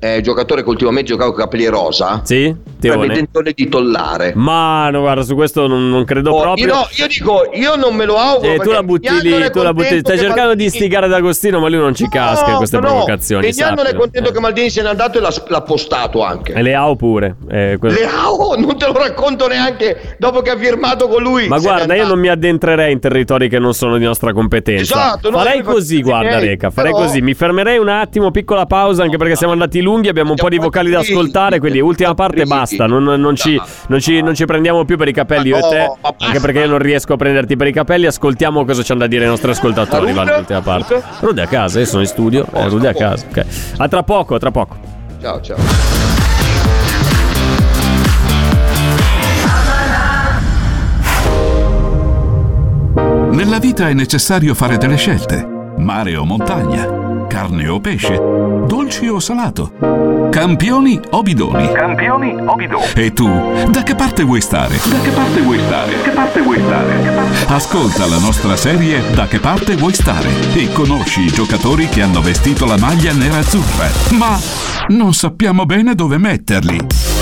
eh, giocatore che ultimamente giocava con capelli rosa Sì? Teone? intenzione di tollare. Ma no, guarda, su questo non, non credo Oh, proprio. io, no, io dico, io non me lo auguro. Eh, tu la butti lì, tu la butti Stai cercando di Maldini- istigare D'Agostino, ma lui non ci casca in queste No, no, provocazioni. Mignano non è contento Eh. che Maldini se n'è andato e l'ha, l'ha postato anche. E Leao pure. eh, quello- Leao non te lo racconto neanche dopo che ha firmato con lui. Ma guarda, io non mi addentrerei in territori che non sono di nostra competenza. Esatto, no, farei così, guarda, Reca. Farei così. Mi fermerei un attimo, piccola pausa, anche perché siamo andati lunghi. Abbiamo un po' di vocali da ascoltare. Quindi, ultima parte, basta. Non, non ci, non ci- non ci prendiamo più per i capelli, io e te. Anche perché io non riesco a prenderti per i capelli. Ascoltiamo cosa ci hanno da dire i nostri ascoltatori. Va, Rude? l'ultima parte. Rude a casa, io sono in studio. Eh, Rude a casa. Ok. A tra poco, a tra poco. Ciao, ciao. Nella vita è necessario fare delle scelte. Mare o montagna, carne o pesce, dolce o salato, campioni o bidoni. Campioni o bidoni? E tu, da che parte vuoi stare? Da che parte vuoi stare? Che parte vuoi stare? Ascolta la nostra serie Da che parte vuoi stare e conosci i giocatori che hanno vestito la maglia nerazzurra, ma non sappiamo bene dove metterli.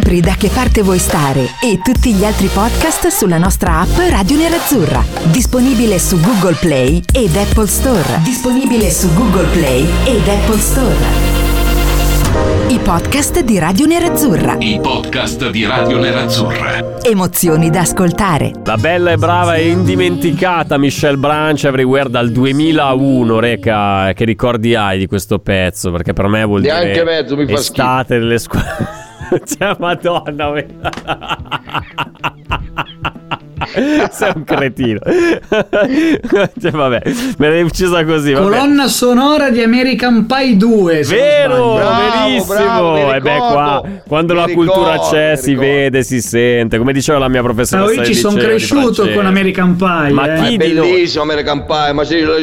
Scopri da che parte vuoi stare e tutti gli altri podcast sulla nostra app Radio Nerazzurra. Disponibile su Google Play ed Apple Store. Disponibile su Google Play ed Apple Store. I podcast di Radio Nerazzurra. I podcast di Radio Nerazzurra. Emozioni da ascoltare. La bella e brava e indimenticata Michelle Branch Everywhere dal 2001, Reca. Che ricordi hai di questo pezzo? Perché per me vuol dire Neanche mezzo, mi fa estate delle scuole. <laughs> Cioè, madonna. <laughs> Sei un cretino. <laughs> cioè, vabbè, me l'hai uccisa così. Vabbè. Colonna sonora di American Pie 2. se non Vero, verissimo. bravo, e beh, qua quando Mi la cultura ricordo, c'è, mi si ricordo. vede, si sente. Come diceva la mia professoressa. Ah, io ci sono cresciuto con American Pie. Ma eh. Ma chi è noi? bellissimo American Pie, ma sei lo,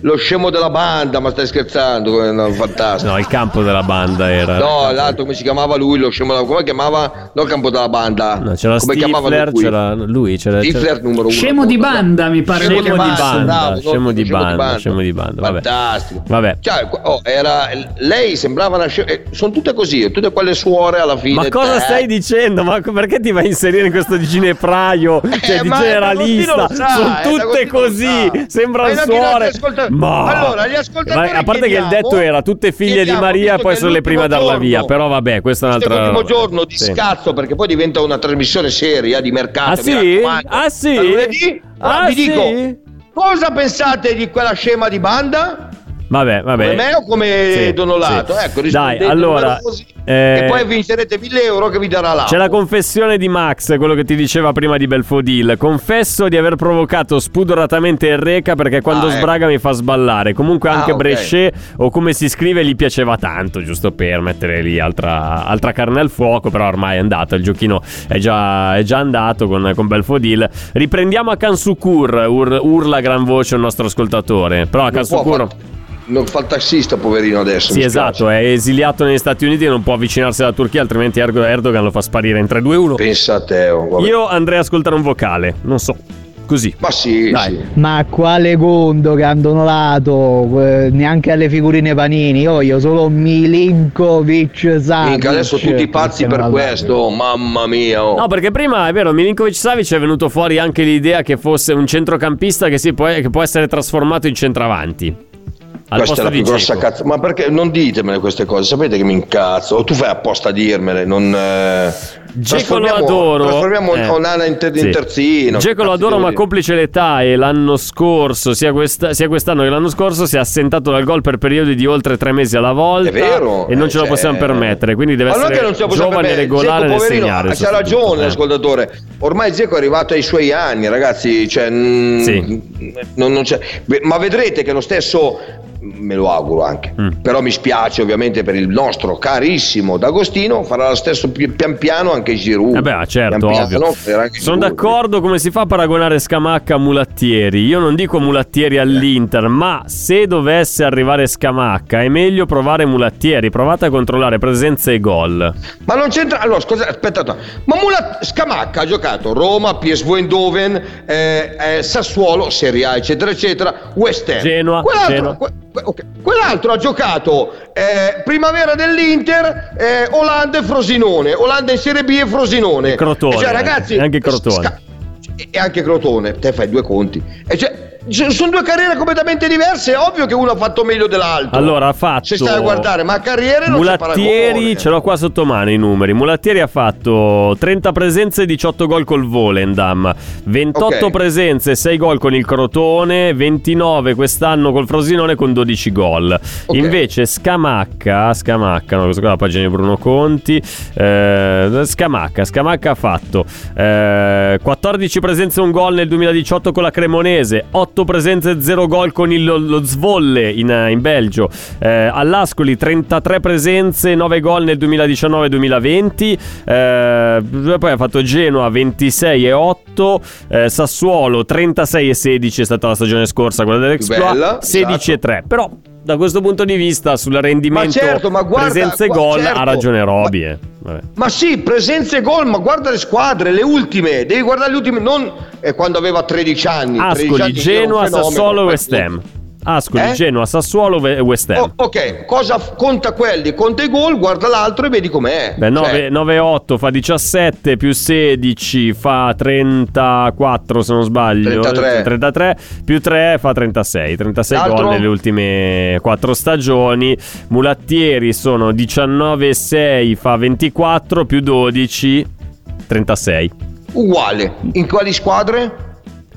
lo scemo della banda, ma stai scherzando? No, fantastico. No, il campo della banda era. No, l'altro come si chiamava lui, lo scemo della come chiamava? No, il campo della banda. No, c'era come chiamava Stifler, lui? c'era lui, c'era, flirt numero uno. Scemo di banda, mi pare. Scemo di banda, bravo, scemo di scemo di banda, scemo di banda, vabbè. Fantastico. Vabbè. Cioè, oh, era, lei sembrava una scema. eh, Sono tutte così, tutte quelle suore alla fine. Ma cosa eh, stai dicendo? Ma perché ti vai a inserire in questo di ginepraio? Cioè, Eh, di generalista? Sa, Sono eh, tutte così. Sembrano suore. ascolta- Ma Allora, gli ascoltatori Ma a parte che il detto era tutte figlie di Maria e poi sono le prime a darla via. Però vabbè, questa è un'altra. l'ultimo giorno di scazzo perché poi diventa una trasmissione seria di mercato. Ah, sì? raccomando. Ah, sì? Lunedì, Ah, vi sì? dico, cosa pensate di quella scema di banda? Vabbè, vabbè. Come me o come Sì, Donolato? sì. Ecco, Dai, allora. numerosi eh, E poi vincerete 1000 euro che vi darà là. C'è la confessione di Max, quello che ti diceva prima di Belfodil. Confesso di aver provocato spudoratamente il Reca perché quando Ah, ecco. sbraga mi fa sballare. Comunque Ah, anche ok. Brescia o come si scrive gli piaceva tanto, giusto per mettere lì altra, altra carne al fuoco. Però ormai è andato, il giochino è già, è già andato con, con Belfodil. Riprendiamo a Kansukur, ur- urla a gran voce il nostro ascoltatore. Però a Kansukur... non fa il taxista, poverino adesso. Sì, esatto, è esiliato negli Stati Uniti e non può avvicinarsi alla Turchia, altrimenti Erdo- Erdogan lo fa sparire in 3-2-1. Pensa a te. oh. Io andrei a ascoltare un vocale, non so, così. Ma sì, Dai. sì. Ma quale conto che hanno donolato? Eh, neanche alle figurine panini. Io voglio solo Milinkovic Savic. Adesso tutti pazzi per questo, mamma mia. oh. No, perché prima è vero, Milinkovic Savic è venuto fuori anche l'idea che fosse un centrocampista che, si può, che può essere trasformato in centravanti. Al Questa è la più grossa cazzo. Ma perché non ditemele queste cose? Sapete che mi incazzo. O tu fai apposta a dirmele, non. Eh... Dzeko lo adoro. Trasformiamo Eh. Onana in, ter- in Sì. terzino. Dzeko lo adoro, ma complice l'età e l'anno scorso, sia, questa- sia quest'anno che l'anno scorso, si è assentato dal gol per periodi di oltre tre mesi alla volta. È vero. E non ce lo Eh, possiamo cioè- permettere. Quindi deve Ma che essere non giovane, permettere. regolare Dzeko, nel poverino, segnare. C'ha ragione Eh. l'ascoltatore. Ormai Zecco è arrivato ai suoi anni, ragazzi. Cioè, mm, Sì. non- non Ma vedrete che lo stesso. Me lo auguro anche. Mm. Però mi spiace ovviamente per il nostro carissimo D'Agostino. Farà lo stesso pi- pian piano anche Giroud. Eh beh, certo, Pian piano Sono d'accordo come si fa a paragonare Scamacca a Mulattieri. Io non dico Mulattieri all'Inter, ma se dovesse arrivare Scamacca è meglio provare Mulattieri. Provate a controllare presenze e gol. Ma non c'entra. Allora, scusa, aspetta, ma Mula Scamacca ha giocato Roma, PSV Eindhoven, eh, eh, Sassuolo, Serie A, eccetera, eccetera, West Ham. Genoa, Genoa. que- que- ok. Quell'altro ha giocato eh, Primavera dell'Inter, eh, Olanda e Frosinone. Olanda in Serie B e Frosinone. Crotone, Cioè, ragazzi, e anche Crotone. Sca- e anche Crotone, te fai due conti. E cioè, sono due carriere completamente diverse. È ovvio che uno ha fatto meglio dell'altro. Allora ha fatto. Se stai a guardare, ma carriere non Mulattieri, ce l'ho qua sotto mano i numeri. Mulattieri ha fatto 30 presenze e 18 gol col Volendam, 28 Ok. presenze, 6 gol con il Crotone, 29 quest'anno col Frosinone con 12 gol. Ok. Invece Scamacca, Scamacca, no, questa qua è la pagina di Bruno Conti. eh, Scamacca, Scamacca ha fatto eh, 14 presenze e un gol nel 2018 con la Cremonese, 8 presenze e 0 gol con il, lo Zvolle in, in Belgio. Eh, All'Ascoli 33 presenze, 9 gol nel 2019-2020. Eh, poi ha fatto Genoa 26 e 8, eh, Sassuolo 36 e 16 è stata la stagione scorsa, quella dell'Exploit, Bella, 16 e 3. Però da questo punto di vista sul rendimento Ma certo, ma guarda- presenze e gol certo. ha ragione Roby. eh. Vabbè. Ma sì, presenze e gol, ma guarda le squadre, le ultime, devi guardare le ultime, non eh, quando aveva 13 anni. 13 Ascoli, anni che era un Genoa, Sassuolo, West Ham. Ascoli, Eh? Genoa, Sassuolo e West Ham. Oh, ok, cosa f- conta quelli? Conta i gol, guarda l'altro e vedi com'è. Beh, 9, Cioè, 9 8 fa 17 più 16 fa 34 se non sbaglio 33. 33 più 3 fa 36 36 L'altro? gol nelle ultime 4 stagioni Mulattieri sono 19 e 6 fa 24 più 12 36 uguale. In quali squadre?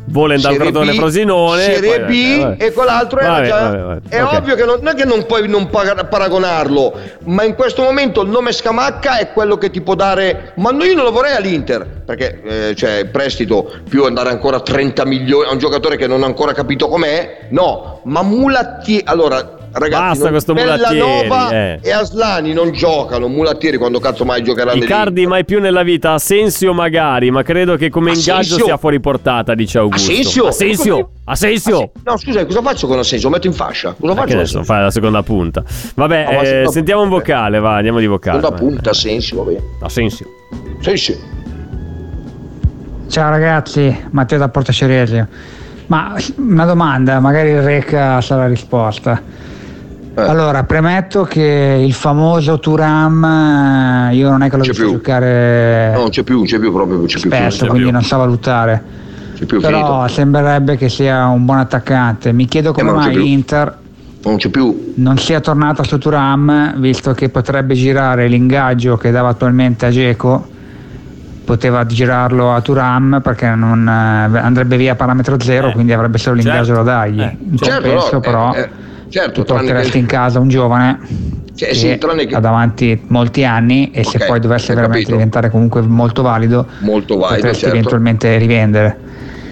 Volenda Serie Crotone B, Frosinone Serie B e quell'altro era Vabbè, già. vabbè, vabbè. È ovvio che non, non è che non puoi non par- paragonarlo, ma in questo momento il nome Scamacca è quello che ti può dare. Ma io non lo vorrei all'Inter perché eh, cioè prestito più andare ancora 30 milioni a un giocatore che non ha ancora capito com'è. No, ma Mulattieri. Allora. Ragazzi, Basta non- questo Mulattieri, Bellanova eh. e Aslani non giocano. Mulattieri quando cazzo mai giocheranno Icardi mai più nella vita, Asensio magari, ma credo che come ingaggio Asensio? sia fuori portata, dice Augusto. Asensio? Asensio, Asensio. No, scusa, cosa faccio con Asensio? Lo metto in fascia. Cosa faccio? adesso fai la seconda punta. Vabbè, No, eh, seconda- sentiamo un vocale, va, andiamo di vocale. Seconda punta, Asensio, vabbè. Asensio. Sì. Ciao ragazzi, Matteo da Porto Ceresio. Ma una domanda, magari il Reca sa la risposta. Eh. Allora, premetto che il famoso Turam eh, io non è che lo più. giocare No, non c'è più, non c'è più proprio, c'è più. spesso, non c'è quindi più. non so valutare. C'è più, Però finito. sembrerebbe che sia un buon attaccante. Mi chiedo come ma non c'è mai più. Inter Non c'è più. non sia tornata su Turam, visto che potrebbe girare l'ingaggio che dava attualmente a Geco, poteva girarlo a Turam perché non, eh, andrebbe via a parametro zero, quindi avrebbe solo l'ingaggio da dargli. In Certo, compenso no, però eh, eh, certo, porteresti che- in casa un giovane Cioè, che, sì, tranne che- ha davanti molti anni e se Ok, poi dovesse veramente capito. diventare comunque molto valido, Molto valido, potresti certo. eventualmente rivendere.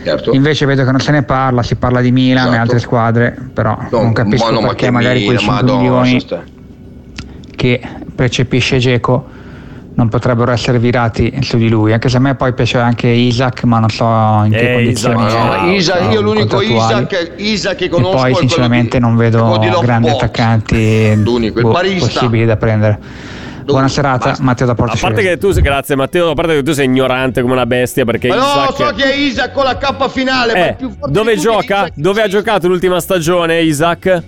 Certo. Invece vedo che non se ne parla, si parla di Milan e Esatto. altre squadre, però No, non capisco ma no, ma perché che magari quei Milan, 5 Madonna, milioni lascia stare. che percepisce Geco non potrebbero essere virati su di lui, anche se a me poi piace anche Isaac, ma non so in che Eh, condizioni Isaac, no, Isaac, io l'unico. Isaac, Isaac che e conosco è poi sinceramente di- non vedo grandi Box. attaccanti <laughs> barista. possibili da prendere. Buona serata, Matteo da Porto A parte che tu, grazie Matteo, a parte che tu sei ignorante come una bestia perché Ma no, Isaac... so che è Isaac con la K finale, ma Eh, il più forte dove gioca? Dove ha giocato l'ultima stagione Isaac?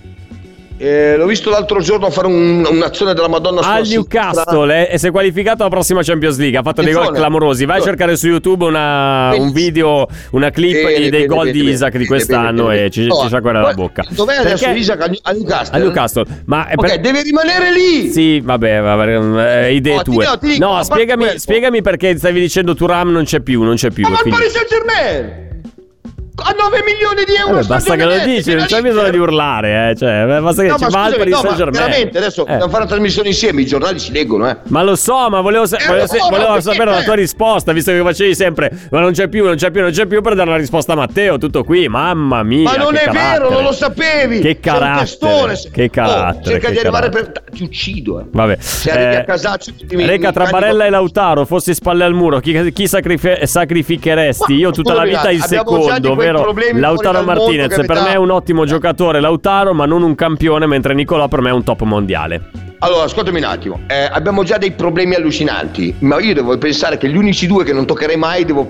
Eh, l'ho visto l'altro giorno fare un- un'azione della Madonna sulla Al. Newcastle eh, e si è qualificato alla prossima Champions League. Ha fatto dei gol Attenzione. clamorosi. Vai a cercare su YouTube una- un video, una clip Bene, dei bene, gol bene, di Isaac di quest'anno e ci, No, ci sciacquerà la bocca. Dov'è adesso Perché- Isaac a, Newcastle? A Newcastle. Ma è Ok, per- deve rimanere lì. Sì, vabbè, vabbè, eh, idee No, ti tue. ti a no, spiegami, spiegami perché stavi dicendo Turam non c'è più, non c'è più. Ma è il. Paris Saint Germain a 9 milioni di euro Vabbè, basta che lo dici, non c'è bisogno di urlare, eh. Cioè, basta che No, ci va scusami, Paris Saint Germain. veramente adesso dobbiamo fare una trasmissione insieme, i giornali si leggono, eh. Ma lo so, ma volevo, sa- Eh, volevo, allora, volevo sapere la tua risposta, visto che facevi sempre, ma non c'è più, non c'è più, non c'è più, per dare una risposta a Matteo, tutto qui, mamma mia. Ma non è vero, carattere. non lo sapevi. Che carattere, che Oh, carattere, cerca che di arrivare carattere. per ti uccido, eh. Vabbè. Se arrivi Eh, a casaccio ti mi- Reca mi tra Barella e Lautaro, fossi spalle al muro, chi, chi sacrifi- sacrificheresti? Io tutta la vita il di secondo, ovvero Lautaro mondo Martinez. che Per me è un ottimo giocatore Lautaro, ma non un campione, mentre Nicolò per me è un top mondiale. Allora, ascoltami un attimo, eh, abbiamo già dei problemi allucinanti, ma io devo pensare che gli unici due che non toccherei mai devo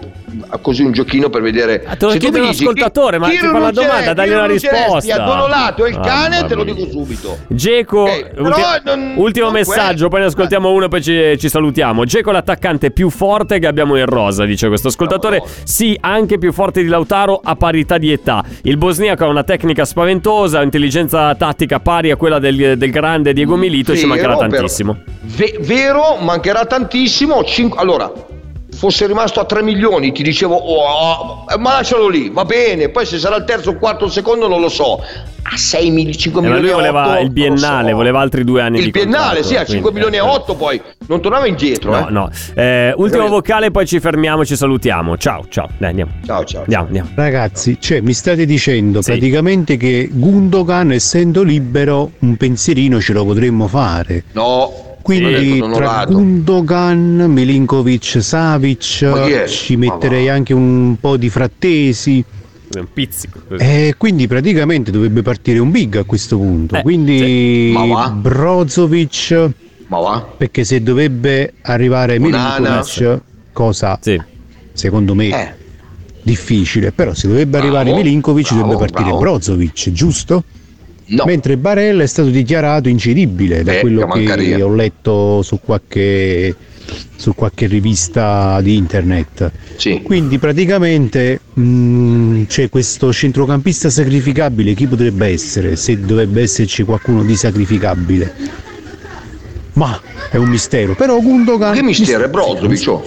così un giochino per vedere. Ah, te lo chiede un ascoltatore, ma ti fa la domanda, dagli una risposta. Donolato e il Mamma cane, te lo dico subito. Geco, Ok, però ulti- non- ultimo non messaggio, poi ne ascoltiamo uno poi ci, ci salutiamo. Geco è l'attaccante più forte che abbiamo in rosa, dice questo ascoltatore. Sì, anche più forte di Lautaro a parità di età. Il bosniaco ha una tecnica spaventosa, intelligenza tattica pari a quella del, del grande Diego Milito e ci Vero, mancherà tantissimo. Ve- vero, mancherà tantissimo. Cinque- allora, fosse rimasto a 3 milioni, ti dicevo, oh, oh, eh, ma lascialo lì, va bene. Poi se sarà il terzo, il quarto, il secondo, non lo so. A 6 milioni, 5 Eh, ma milioni lui e voleva otto, il non biennale, so. voleva altri due anni Il di biennale, contratto, sì, a 5 quindi, milioni e eh, 8 poi. Non tornava indietro, No, eh. no. Eh, ultimo vocale, poi ci fermiamo e ci salutiamo. Ciao, ciao. Dai, andiamo. Ciao, ciao. Andiamo, andiamo. Ragazzi, cioè, mi state dicendo Sì. praticamente che Gundogan, essendo libero, un pensierino ce lo potremmo fare. No, Quindi detto, tra. Gundogan, Milinkovic, Savic ci metterei anche un po' di frattesi. Un pizzico. così. E quindi praticamente dovrebbe partire un big a questo punto. Eh, quindi sì. Ma va. Brozovic, Ma va? perché se dovrebbe arrivare. Milinkovic, cosa Sì. secondo me Eh. difficile, però se dovrebbe Bravo, arrivare Milinkovic bravo, dovrebbe partire bravo. Brozovic, giusto? No. Mentre Barella è stato dichiarato incedibile da Eh, quello che ho letto su qualche, su qualche rivista di internet. Sì. Quindi praticamente mh, c'è questo centrocampista sacrificabile, chi potrebbe essere se dovrebbe esserci qualcuno di sacrificabile? Ma è un mistero, però Gundogan... Che mistero, è Brozovic, oh.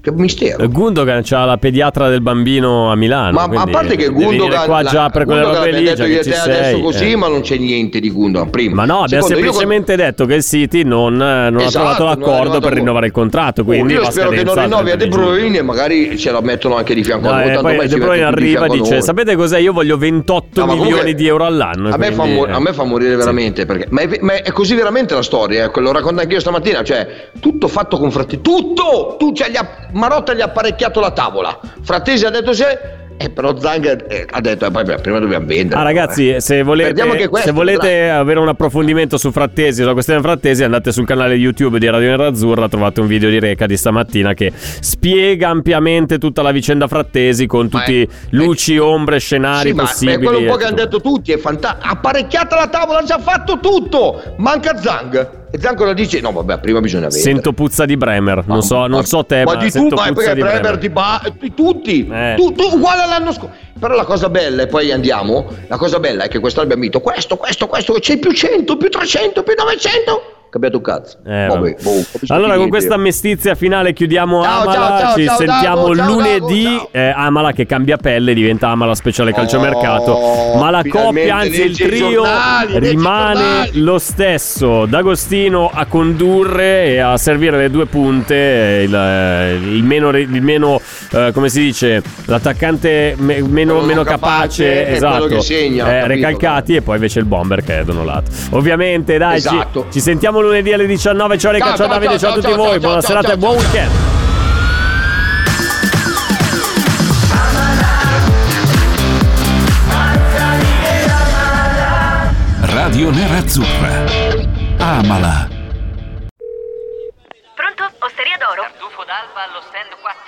Che mistero. Gundogan c'ha la pediatra del bambino a Milano. Ma, ma a parte che Gundogan, qua la- già per quelle Gundogan robe lì, detto che io ci te adesso sei. così, eh. ma non c'è niente di Gundogan prima. Ma no, abbiamo io- semplicemente detto che il City non, non ha Esatto, trovato non è l'accordo per a- rinnovare il contratto. Oh, Quindi io va a spero che non rinnovi a 30 De. Bruyne e magari ce la mettono anche di fianco a No, noi. eh, tanto poi De Bruyne arriva e a dice. Sapete cos'è? Io voglio 28 No, ma milioni di euro all'anno. A me, fa a morire veramente perché ma è, così veramente la storia eh, quello racconto anch'io stamattina cioè tutto fatto con Frattesi tutto tu, cioè, gli ha- Marotta gli ha apparecchiato la tavola Frattesi ha detto se Eh, però Zang eh, ha detto, eh, poi prima dobbiamo vendere. Ah, ragazzi, se volete, questo, se volete avere un approfondimento su Frattesi, sulla questione Frattesi, andate sul canale YouTube di Radio Nerazzurra, trovate un video di Reca di stamattina che spiega ampiamente tutta la vicenda Frattesi con tutti luci, ombre, scenari Sì, ma possibili. è quello un po' che hanno detto tutti, è fantastico. Apparecchiata la tavola, ha già fatto tutto. Manca Zang. E Zang cosa dice? No, vabbè, prima bisogna vendere. Sento puzza di Bremer, non so, non so te, ma ma, di tu, sento ma puzza perché di Bremer Bremer. di ba- di tutti, Eh. tu, tu uguale all'anno scorso. Però la cosa bella, e poi andiamo, la cosa bella è che quest'anno abbiamo vinto questo, questo, questo, c'è più 100, più 300, più 900. Cambiato un cazzo. Eh, Vabbè, boh, Allora, con questa io. mestizia finale chiudiamo Ciao, Amala. ciao, ciao, Ci sentiamo lunedì. Eh, Amala che cambia pelle, diventa Amala speciale calciomercato. Oh, ma la coppia, anzi il trio, giornali, rimane lo stesso. D'Agostino a condurre e a servire le due punte. eh, Il, eh, il meno, il meno, eh, come si dice, l'attaccante me- meno, meno capace capace, esatto. segna, eh, capito. recalcati e poi invece il bomber che è Donolato. Ovviamente, dai, ci- Esatto. ci, sentiamo lunedì alle 19. Ciao, Reca, Ciao, ciao, ciao, Davide, ciao, ciao, a tutti ciao, voi. ciao, Buona ciao, serata ciao, e buon ciao. weekend. Radio Nerazzurra. Amala. Pronto? Osteria d'oro? Tartufo d'alba allo stand 4.